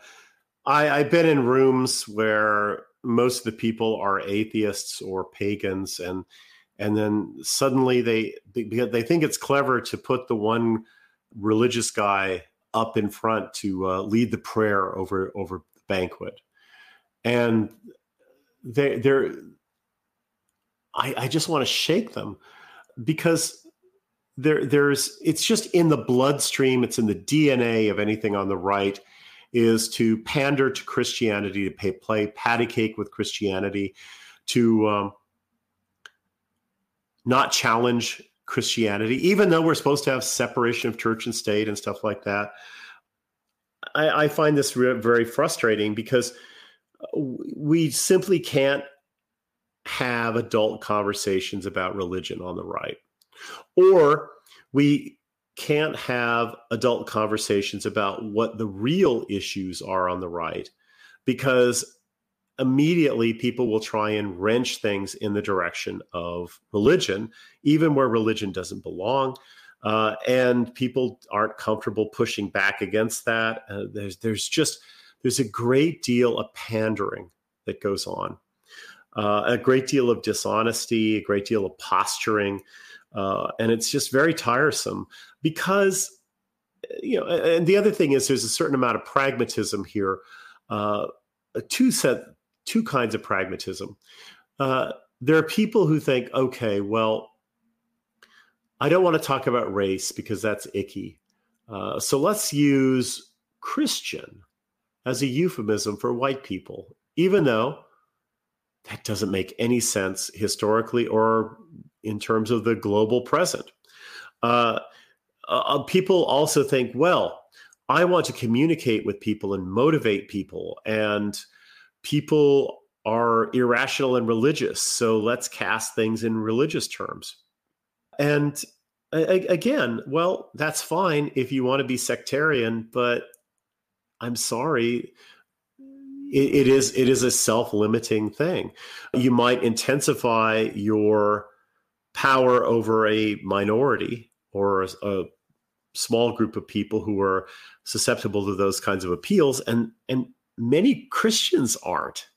I, I've been in rooms where most of the people are atheists or pagans, and and then suddenly they they think it's clever to put the one religious guy up in front to uh, lead the prayer over over the banquet, and they they're I, I just want to shake them because there there's it's just in the bloodstream it's in the dna of anything on the right is to pander to christianity to pay, play patty cake with christianity to um, not challenge christianity even though we're supposed to have separation of church and state and stuff like that. I, I find this re- very frustrating because we simply can't have adult conversations about religion on the right or we can't have adult conversations about what the real issues are on the right because immediately people will try and wrench things in the direction of religion, even where religion doesn't belong. Uh, and people aren't comfortable pushing back against that. Uh, there's there's just there's a great deal of pandering that goes on, uh, a great deal of dishonesty, a great deal of posturing. Uh, and it's just very tiresome because, you know, and the other thing is there's a certain amount of pragmatism here. Uh, two set, two kinds of pragmatism. Uh, there are people who think, okay, well, I don't want to talk about race because that's icky. Uh, so let's use Christian as a euphemism for white people, even though that doesn't make any sense historically or in terms of the global present. Uh, uh, people also think, well, I want to communicate with people and motivate people, and people are irrational and religious. So let's cast things in religious terms. And again, well, that's fine if you want to be sectarian, but I'm sorry, it, it is it is a self-limiting thing. You might intensify your power over a minority or a, a small group of people who are susceptible to those kinds of appeals and and many christians aren't.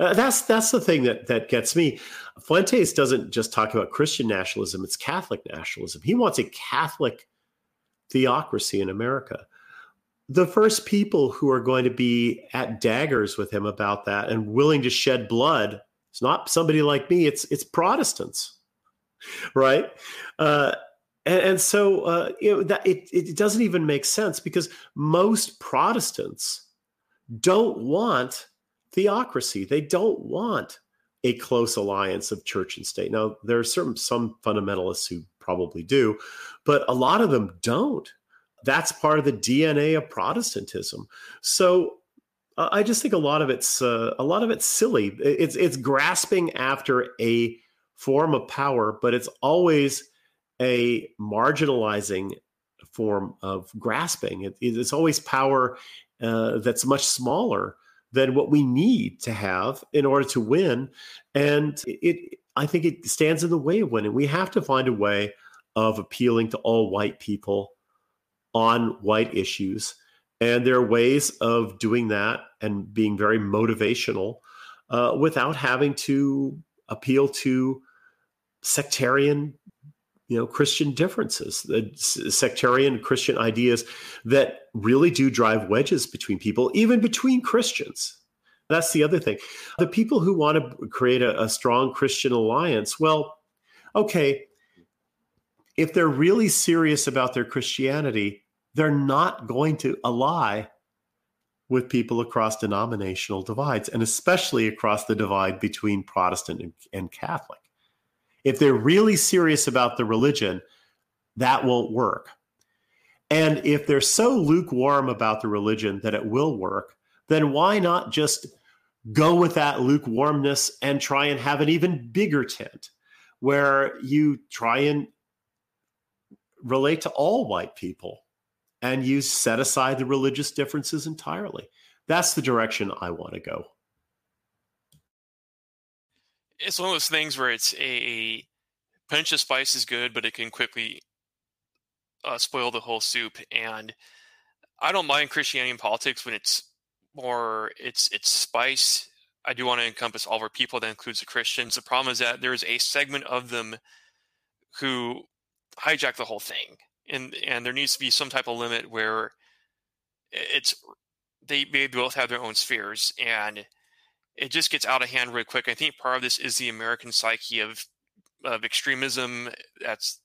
Uh, that's that's the thing that that gets me. Fuentes doesn't just talk about christian nationalism it's catholic nationalism. He wants a catholic theocracy in america the first people who are going to be at daggers with him about that and willing to shed blood it's not somebody like me it's it's protestants right? Uh, and, and, so uh, know, that it, it doesn't even make sense because most Protestants don't want theocracy. They don't want a close alliance of church and state. Now, there are certain some fundamentalists who probably do, but a lot of them don't. That's part of the DNA of Protestantism. So uh, I just think a lot of it's uh, a lot of it's silly. It's it's grasping after a form of power, but it's always a marginalizing form of grasping. It, it's always power uh, that's much smaller than what we need to have in order to win. And it, I think it stands in the way of winning. We have to find a way of appealing to all white people on white issues. And there are ways of doing that and being very motivational uh, without having to appeal to sectarian you know christian differences the sectarian christian ideas that really do drive wedges between people even between christians that's the other thing the people who want to create a, a strong christian alliance well okay if they're really serious about their christianity they're not going to ally with people across denominational divides and especially across the divide between protestant and, and catholic if they're really serious about the religion, that won't work. And if they're so lukewarm about the religion that it will work, then why not just go with that lukewarmness and try and have an even bigger tent where you try and relate to all white people and you set aside the religious differences entirely. That's the direction I want to go. It's one of those things where it's a pinch of spice is good, but it can quickly uh, spoil the whole soup. And I don't mind Christianity and politics when it's more it's it's spice. I do want to encompass all of our people. That includes the Christians. The problem is that there's a segment of them who hijack the whole thing, and and there needs to be some type of limit where it's they they both have their own spheres, and it just gets out of hand really quick. I think part of this is the American psyche of of extremism. That's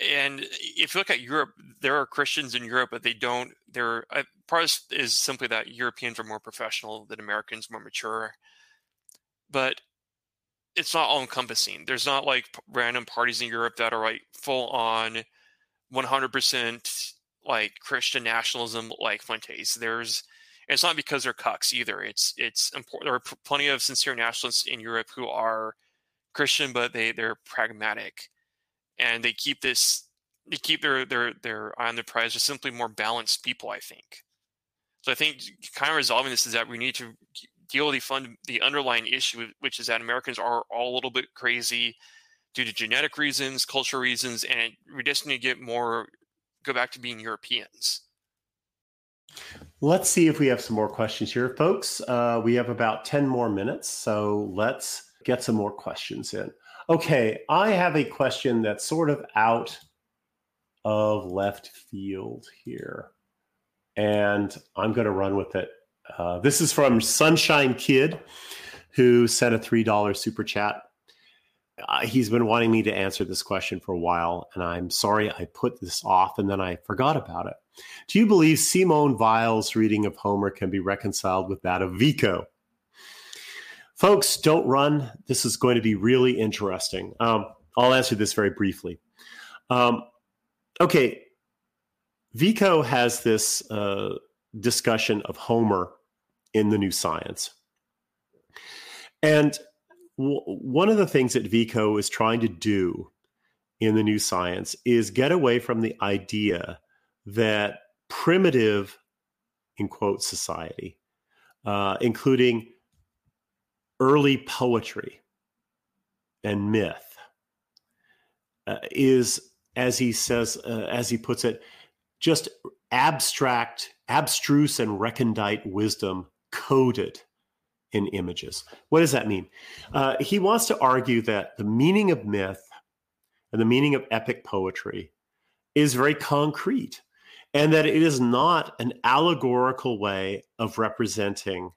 and if you look at Europe, there are Christians in Europe, but they don't. They're uh, part is simply that Europeans are more professional than Americans, more mature. But it's not all encompassing. There's not like random parties in Europe that are like full on 100% like Christian nationalism like Fuentes. There's it's not because they're cucks either. It's it's important. There are plenty of sincere nationalists in Europe who are Christian, but they they're pragmatic and they keep this they keep their their their eye on the prize just simply more balanced people i think so i think kind of resolving this is that we need to deal with the fund the underlying issue which is that americans are all a little bit crazy due to genetic reasons cultural reasons and we just need to get more go back to being europeans let's see if we have some more questions here folks uh, we have about 10 more minutes so let's get some more questions in Okay, I have a question that's sort of out of left field here, and I'm going to run with it. Uh, this is from Sunshine Kid, who sent a $3 super chat. Uh, he's been wanting me to answer this question for a while, and I'm sorry I put this off and then I forgot about it. Do you believe Simone Weil's reading of Homer can be reconciled with that of Vico? Folks, don't run. This is going to be really interesting. Um, I'll answer this very briefly. Um, okay, Vico has this uh, discussion of Homer in the New Science. And w- one of the things that Vico is trying to do in the New Science is get away from the idea that primitive, in quote, society, uh, including early poetry and myth uh, is, as he says, uh, as he puts it, just abstract, abstruse, and recondite wisdom coded in images. What does that mean? Uh, he wants to argue that the meaning of myth and the meaning of epic poetry is very concrete and that it is not an allegorical way of representing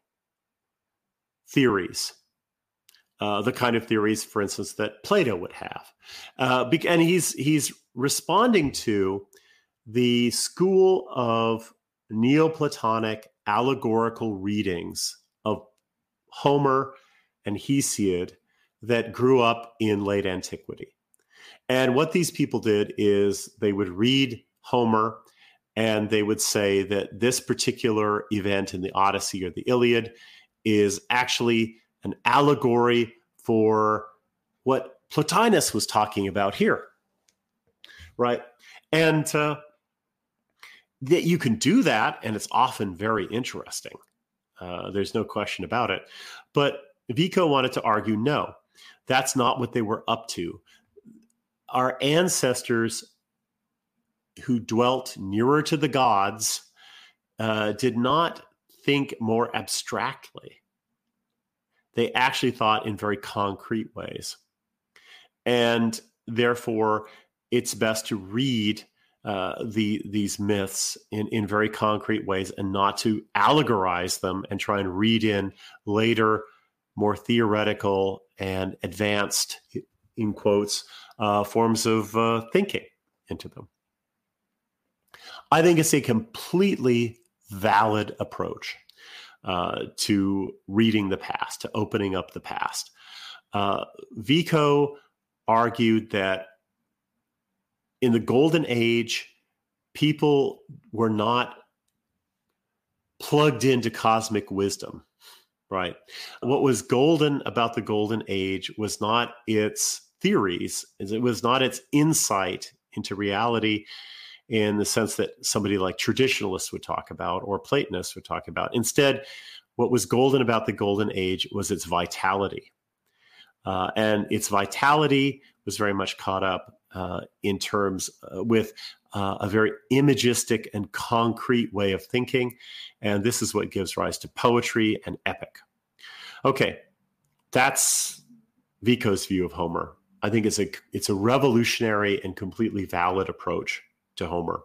theories, uh, the kind of theories, for instance, that Plato would have. Uh, and he's he's responding to the school of Neoplatonic allegorical readings of Homer and Hesiod that grew up in late antiquity. And what these people did is they would read Homer and they would say that this particular event in the Odyssey or the Iliad is actually an allegory for what Plotinus was talking about here. Right. And uh, that you can do that, and it's often very interesting. Uh, there's no question about it. But Vico wanted to argue no, that's not what they were up to. Our ancestors who dwelt nearer to the gods uh, did not think more abstractly. They actually thought in very concrete ways. And therefore, it's best to read uh, the these myths in, in very concrete ways and not to allegorize them and try and read in later, more theoretical and advanced, in quotes, uh, forms of uh, thinking into them. I think it's a completely valid approach uh, to reading the past, to opening up the past. Uh, Vico argued that in the golden age, people were not plugged into cosmic wisdom, right? What was golden about the golden age was not its theories, it was not its insight into reality in the sense that somebody like traditionalists would talk about or Platonists would talk about. Instead, what was golden about the golden age was its vitality. Uh, and its vitality was very much caught up uh, in terms uh, with uh, a very imagistic and concrete way of thinking. And this is what gives rise to poetry and epic. Okay, that's Vico's view of Homer. I think it's a it's a revolutionary and completely valid approach to Homer,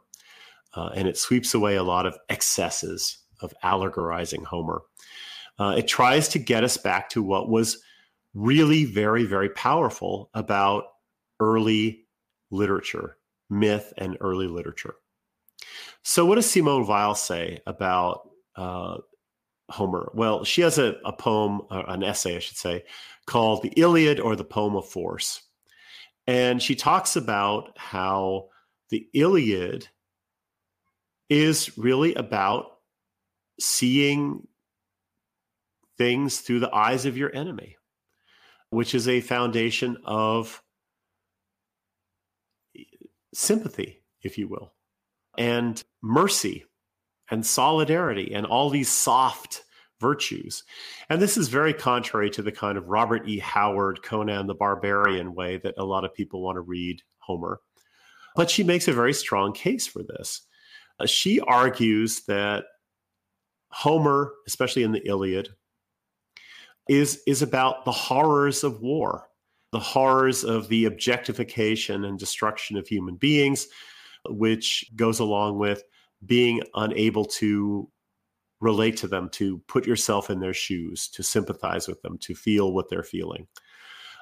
uh, and it sweeps away a lot of excesses of allegorizing Homer. Uh, it tries to get us back to what was really very very powerful about early literature, myth, and early literature. So, what does Simone Weil say about uh, Homer? Well, she has a, a poem, uh, an essay, I should say, called The Iliad or the Poem of Force. And she talks about how the Iliad is really about seeing things through the eyes of your enemy, which is a foundation of sympathy, if you will, and mercy and solidarity and all these soft virtues. And this is very contrary to the kind of Robert E. Howard, Conan the Barbarian way that a lot of people want to read Homer. But she makes a very strong case for this. Uh, she argues that Homer, especially in the Iliad, is, is about the horrors of war, the horrors of the objectification and destruction of human beings, which goes along with being unable to relate to them, to put yourself in their shoes, to sympathize with them, to feel what they're feeling.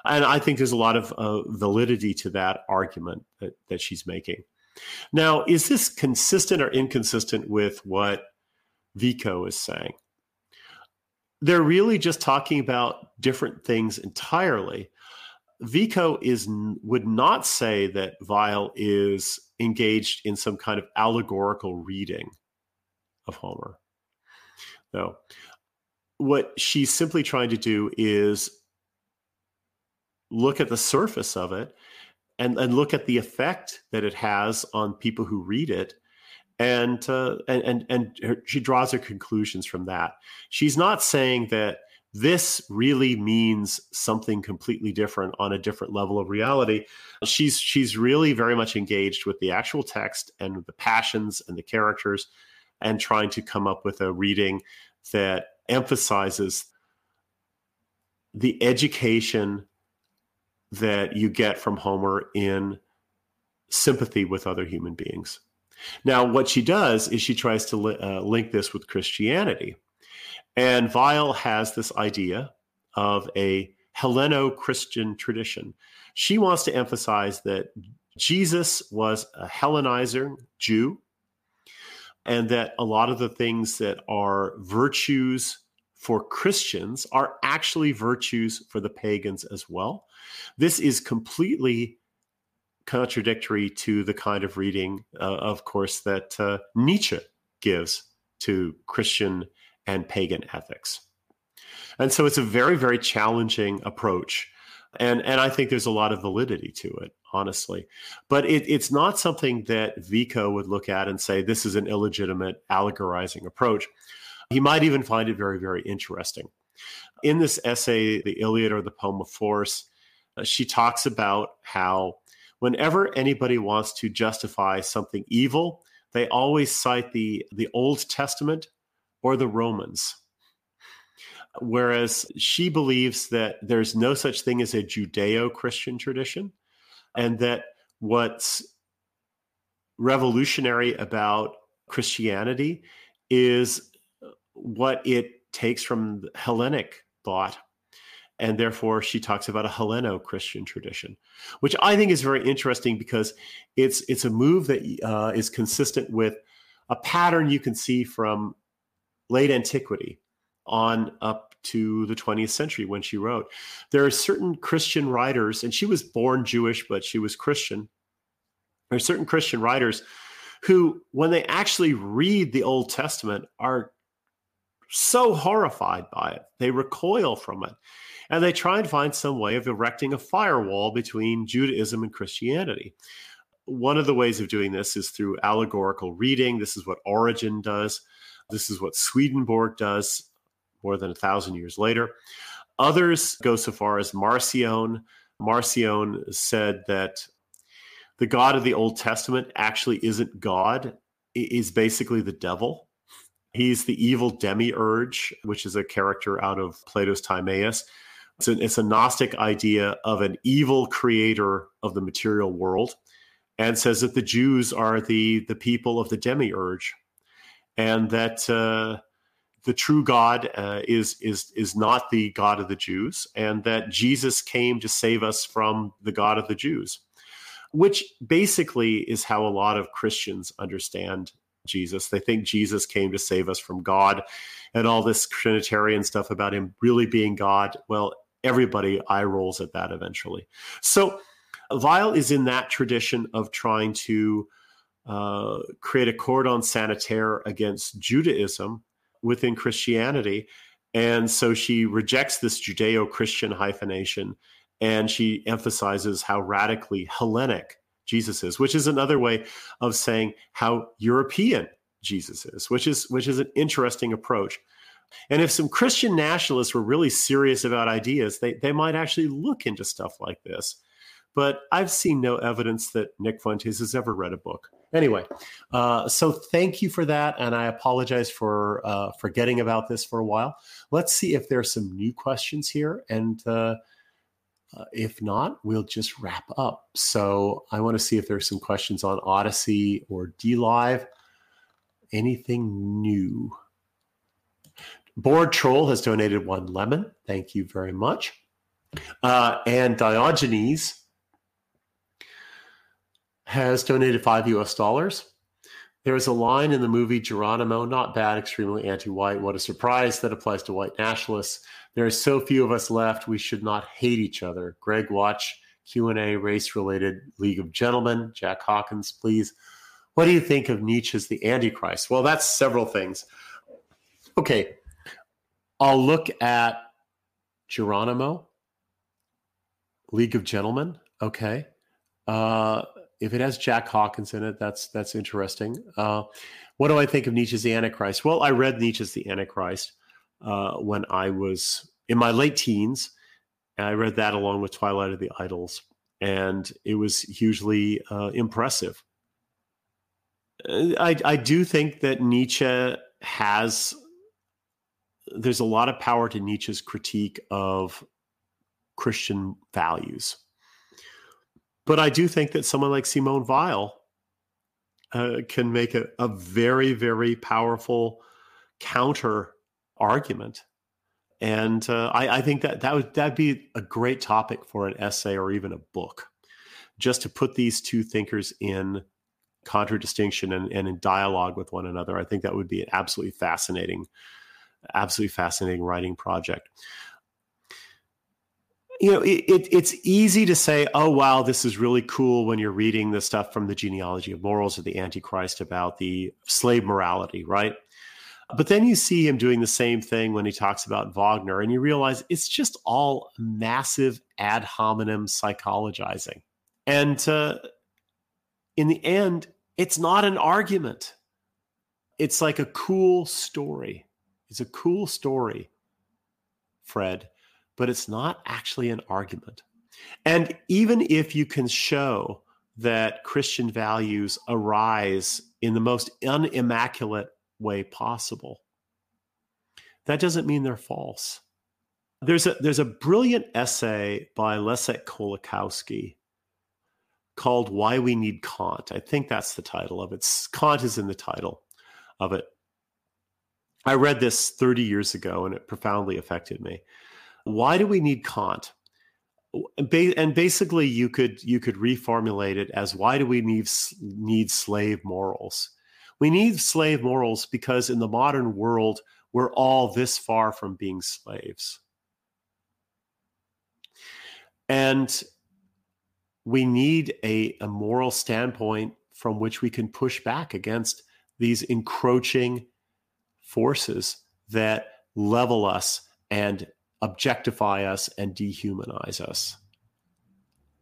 And I think there's a lot of uh, validity to that argument that, that she's making. Now, is this consistent or inconsistent with what Vico is saying? They're really just talking about different things entirely. Vico is would not say that Weil is engaged in some kind of allegorical reading of Homer. No. What she's simply trying to do is look at the surface of it and, and look at the effect that it has on people who read it. And, uh, and, and, and her, she draws her conclusions from that. She's not saying that this really means something completely different on a different level of reality she's she's really very much engaged with the actual text and the passions and the characters and trying to come up with a reading that emphasizes the education that you get from Homer in sympathy with other human beings. Now, what she does is she tries to li- uh, link this with Christianity. And Weil has this idea of a Helleno Christian tradition. She wants to emphasize that Jesus was a Hellenizer Jew and that a lot of the things that are virtues for Christians are actually virtues for the pagans as well. This is completely contradictory to the kind of reading, uh, of course, that uh, Nietzsche gives to Christian and pagan ethics. And so it's a very, very challenging approach. And, and I think there's a lot of validity to it honestly. But it, it's not something that Vico would look at and say, this is an illegitimate allegorizing approach. He might even find it very, very interesting. In this essay, The Iliad or the Poem of Force, uh, she talks about how whenever anybody wants to justify something evil, they always cite the, the Old Testament or the Romans. Whereas she believes that there's no such thing as a Judeo Christian tradition, and that what's revolutionary about Christianity is what it takes from Hellenic thought. And therefore, she talks about a Helleno Christian tradition, which I think is very interesting because it's it's a move that uh, is consistent with a pattern you can see from late antiquity on up to the 20th century when she wrote. There are certain Christian writers, and she was born Jewish, but she was Christian. There are certain Christian writers who, when they actually read the Old Testament, are so horrified by it. They recoil from it. And they try and find some way of erecting a firewall between Judaism and Christianity. one of the ways of doing this is through allegorical reading. This is what Origen does. This is what Swedenborg does more than a thousand years later. Others go so far as Marcion. Marcion said that the God of the Old Testament actually isn't God, is basically the devil. He's the evil demiurge, which is a character out of Plato's Timaeus. It's a, it's a Gnostic idea of an evil creator of the material world and says that the Jews are the, the people of the demiurge and that uh, the true God uh, is, is, is not the God of the Jews and that Jesus came to save us from the God of the Jews which basically is how a lot of Christians understand Jesus. They think Jesus came to save us from God and all this Trinitarian stuff about him really being God. Well, everybody eye rolls at that eventually. So Weil is in that tradition of trying to uh, create a cordon sanitaire against Judaism within Christianity. And so she rejects this Judeo Christian hyphenation and she emphasizes how radically Hellenic Jesus is, which is another way of saying how European Jesus is, which is which is an interesting approach. And if some Christian nationalists were really serious about ideas, they, they might actually look into stuff like this. But I've seen no evidence that Nick Fuentes has ever read a book. Anyway, uh, so thank you for that, and I apologize for uh, forgetting about this for a while. Let's see if there's some new questions here, and uh, uh, if not, we'll just wrap up. So I want to see if there's some questions on Odysee or DLive. Anything new? Board Troll has donated one lemon. Thank you very much. Uh, and Diogenes has donated five US dollars. There is a line in the movie Geronimo, not bad, extremely anti white. What a surprise that applies to white nationalists. There are so few of us left. We should not hate each other. Greg Watch, Q&A, race-related League of Gentlemen. Jack Hawkins, please. What do you think of Nietzsche's The Antichrist? Well, that's several things. Okay, I'll look at Geronimo, League of Gentlemen. Okay. Uh, if it has Jack Hawkins in it, that's that's interesting. Uh, what do I think of Nietzsche's The Antichrist? Well, I read Nietzsche's The Antichrist uh, when I was in my late teens. and I read that along with Twilight of the Idols, and it was hugely uh, impressive. Uh, I, I do think that Nietzsche has, there's a lot of power to Nietzsche's critique of Christian values. But I do think that someone like Simone Weil uh, can make a, a very, very powerful counter argument. And uh, I, I, think that that would that'd be a great topic for an essay or even a book, just to put these two thinkers in contradistinction and, and in dialogue with one another. I think that would be an absolutely fascinating, absolutely fascinating writing project. You know, it, it, it's easy to say, "Oh, wow, this is really cool." When you're reading the stuff from the genealogy of morals or the Antichrist about the slave morality, right? But then you see him doing the same thing when he talks about Wagner, and you realize it's just all massive ad hominem psychologizing. And uh, in the end, it's not an argument. It's like a cool story. It's a cool story, Fred, but it's not actually an argument. And even if you can show that Christian values arise in the most unimmaculate way possible. That doesn't mean they're false. There's a there's a brilliant essay by Leszek Kolakowski called Why We Need Kant. I think that's the title of it. Kant is in the title of it. I read this 30 years ago and it profoundly affected me. Why do we need Kant? And basically you could you could reformulate it as why do we need need slave morals? We need slave morals because in the modern world, we're all this far from being slaves. And we need a, a moral standpoint from which we can push back against these encroaching forces that level us and objectify us and dehumanize us.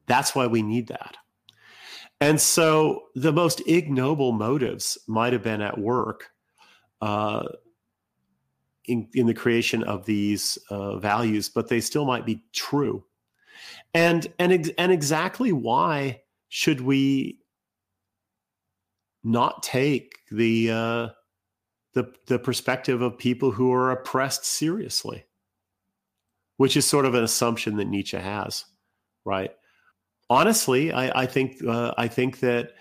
That's why we need that. And so the most ignoble motives might have been at work uh, in, in the creation of these uh, values, but they still might be true. And and and exactly why should we not take the uh, the the perspective of people who are oppressed seriously? Which is sort of an assumption that Nietzsche has, right? honestly, I, I think uh, I think that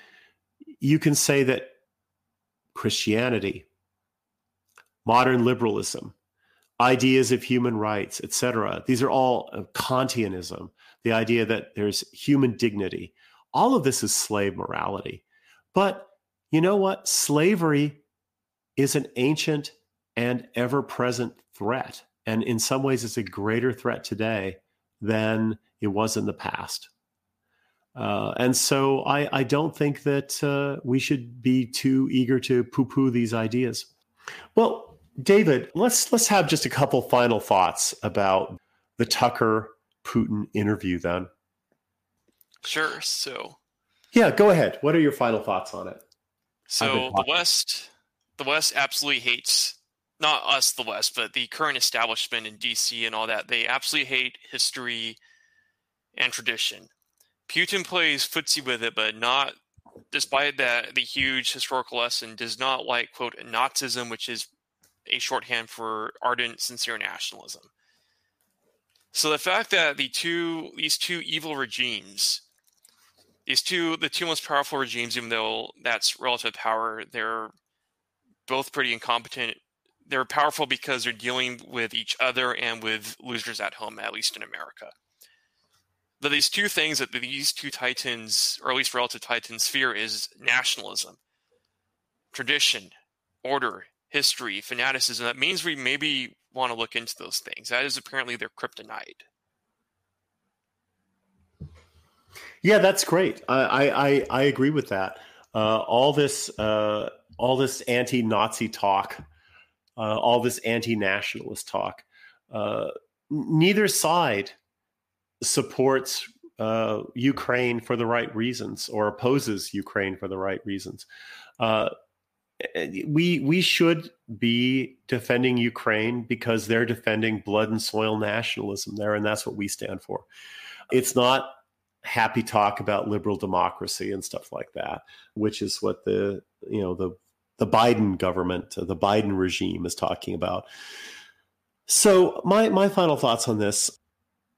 you can say that Christianity, modern liberalism, ideas of human rights, etc. These are all uh, Kantianism, the idea that there's human dignity. All of this is slave morality. But you know what? Slavery is an ancient and ever present threat. And in some ways, it's a greater threat today than it was in the past. Uh, and so I, I, don't think that uh, we should be too eager to poo-poo these ideas. Well, David, let's let's have just a couple final thoughts about the Tucker Putin interview then. Sure. So Yeah, go ahead. What are your final thoughts on it? So the West the West absolutely hates not us the West, but the current establishment in DC and all that. They absolutely hate history and tradition. Putin plays footsie with it, but not, despite that, the huge historical lesson, does not like, quote, Nazism, which is a shorthand for ardent, sincere nationalism. So the fact that the two, these two evil regimes, these two, the two most powerful regimes, even though that's relative power, they're both pretty incompetent. They're powerful because they're dealing with each other and with losers at home, at least in America that these two things that these two titans, or at least relative titans, fear is nationalism, tradition, order, history, fanaticism. That means we maybe want to look into those things. That is apparently their kryptonite. Yeah, that's great. I I, I agree with that. Uh, all this uh, all this anti-Nazi talk, uh, all this anti-nationalist talk. Uh, neither side supports uh, Ukraine for the right reasons or opposes Ukraine for the right reasons. Uh, we we should be defending Ukraine because they're defending blood and soil nationalism there, and that's what we stand for. It's not happy talk about liberal democracy and stuff like that, which is what the you know the the Biden government, the Biden regime is talking about. So my my final thoughts on this,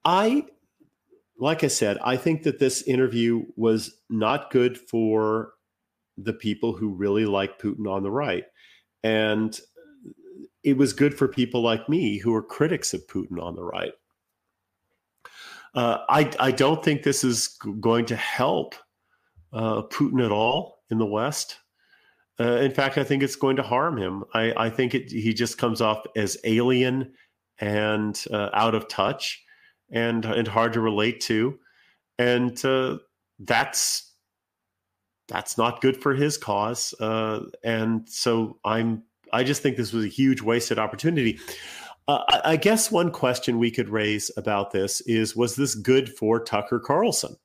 I like I said, I think that this interview was not good for the people who really like Putin on the right. And it was good for people like me who are critics of Putin on the right. Uh, I, I don't think this is going to help uh, Putin at all in the West. Uh, in fact, I think it's going to harm him. I, I think it, he just comes off as alien and uh, out of touch and and hard to relate to, and uh, that's that's not good for his cause. Uh, and so I'm I just think this was a huge wasted opportunity. Uh, I, I guess one question we could raise about this is: Was this good for Tucker Carlson?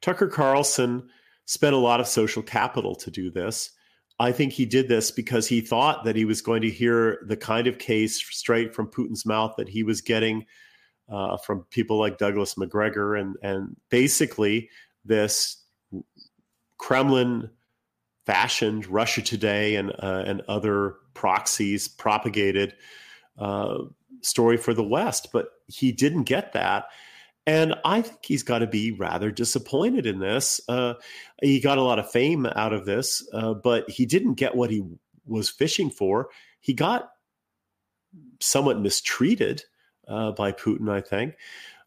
Tucker Carlson spent a lot of social capital to do this. I think he did this because he thought that he was going to hear the kind of case straight from Putin's mouth that he was getting uh, from people like Douglas Macgregor and and basically this Kremlin fashioned Russia Today and uh, and other proxies propagated uh, story for the West, but he didn't get that. And I think he's got to be rather disappointed in this. Uh, he got a lot of fame out of this, uh, but he didn't get what he was fishing for. He got somewhat mistreated uh, by Putin, I think.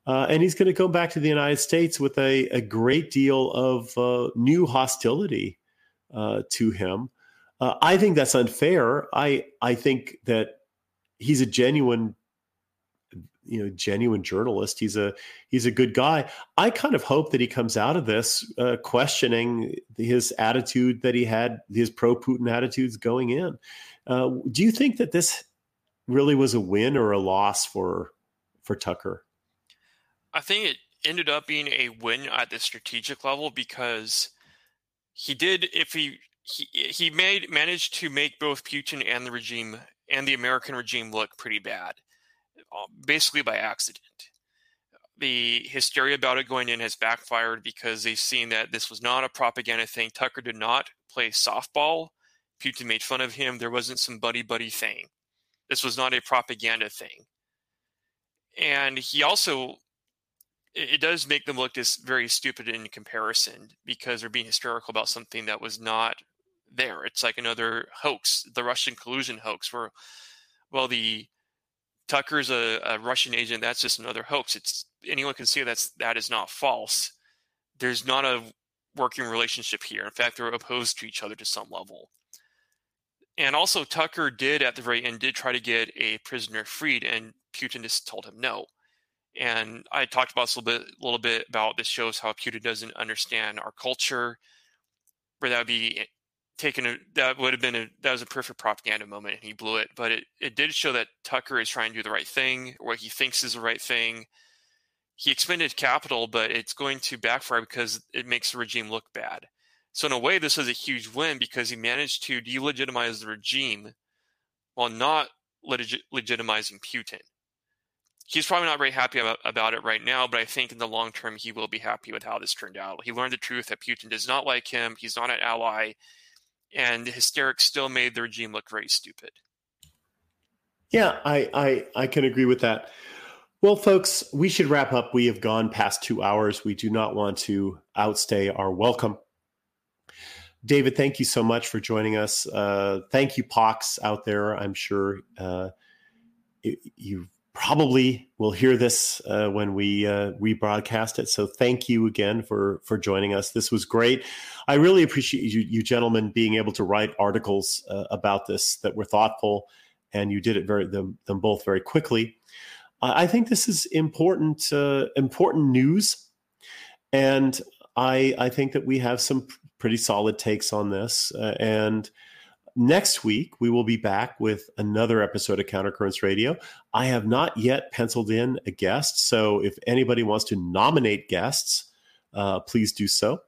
Uh, and he's going to go back to the United States with a, a great deal of uh, new hostility uh, to him. I think that's unfair. I I think that he's a genuine you know genuine journalist he's a he's a good guy. I kind of hope that he comes out of this uh, questioning his attitude that he had his pro putin attitudes going in. Uh, do you think that this really was a win or a loss for for tucker? I think it ended up being a win at the strategic level because he did if he he he made managed to make both Putin and the regime and the American regime look pretty bad, Uh, basically by accident. The hysteria about it going in has backfired because they've seen that this was not a propaganda thing. Tucker did not play softball. Putin made fun of him. There wasn't some buddy buddy thing. This was not a propaganda thing. And he also it, does make them look just very stupid in comparison because they're being hysterical about something that was not there. It's like another hoax, the Russian collusion hoax, where well the Tucker's a, a Russian agent. That's just another hoax. It's anyone can see that's that is not false. There's not a working relationship here. In fact, they're opposed to each other to some level. And also, Tucker did at the very end did try to get a prisoner freed, and Putin just told him no. And I talked about this a little bit, a little bit about this shows how Putin doesn't understand our culture, where that would be taken. A, that would have been a that was a perfect propaganda moment, and he blew it. But it it did show that Tucker is trying to do the right thing, or what he thinks is the right thing. He expended capital, but it's going to backfire because it makes the regime look bad. So in a way, this was a huge win because he managed to delegitimize the regime while not legit- legitimizing Putin he's probably not very happy about, about it right now, but I think in the long term he will be happy with how this turned out. He learned the truth that Putin does not like him, he's not an ally, and the hysterics still made the regime look very stupid. Yeah, I, I, I can agree with that. Well, folks, we should wrap up. We have gone past two hours. We do not want to outstay our welcome. David, thank you so much for joining us. Uh, thank you, Pox, out there. I'm sure uh, you probably will hear this uh, when we uh, rebroadcast it. So thank you again for for joining us. This was great. I really appreciate you, you gentlemen being able to write articles uh, about this that were thoughtful, and you did it very them, them both very quickly. I think this is important uh, important news, and I I think that we have some pretty solid takes on this uh, and Next week, we will be back with another episode of Countercurrents Radio. I have not yet penciled in a guest, so if anybody wants to nominate guests, uh, please do so.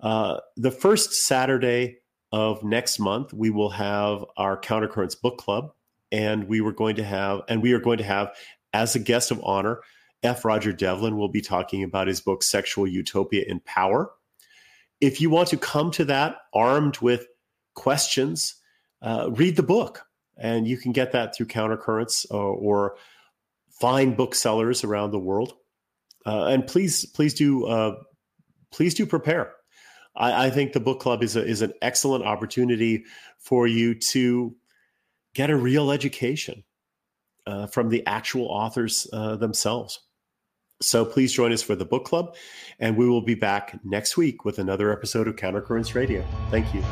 Uh, the first Saturday of next month, we will have our Countercurrents Book Club, and we were going to have, and we are going to have as a guest of honor, F. Roger Devlin will be talking about his book Sexual Utopia in Power. If you want to come to that armed with questions uh, read the book. And you can get that through Countercurrents or, uh, or find booksellers around the world. Uh, and please, please do, uh, please do prepare. I, I, think the book club is a, is an excellent opportunity for you to get a real education uh, from the actual authors themselves. So please join us for the book club, and we will be back next week with another episode of Countercurrents Radio. Thank you.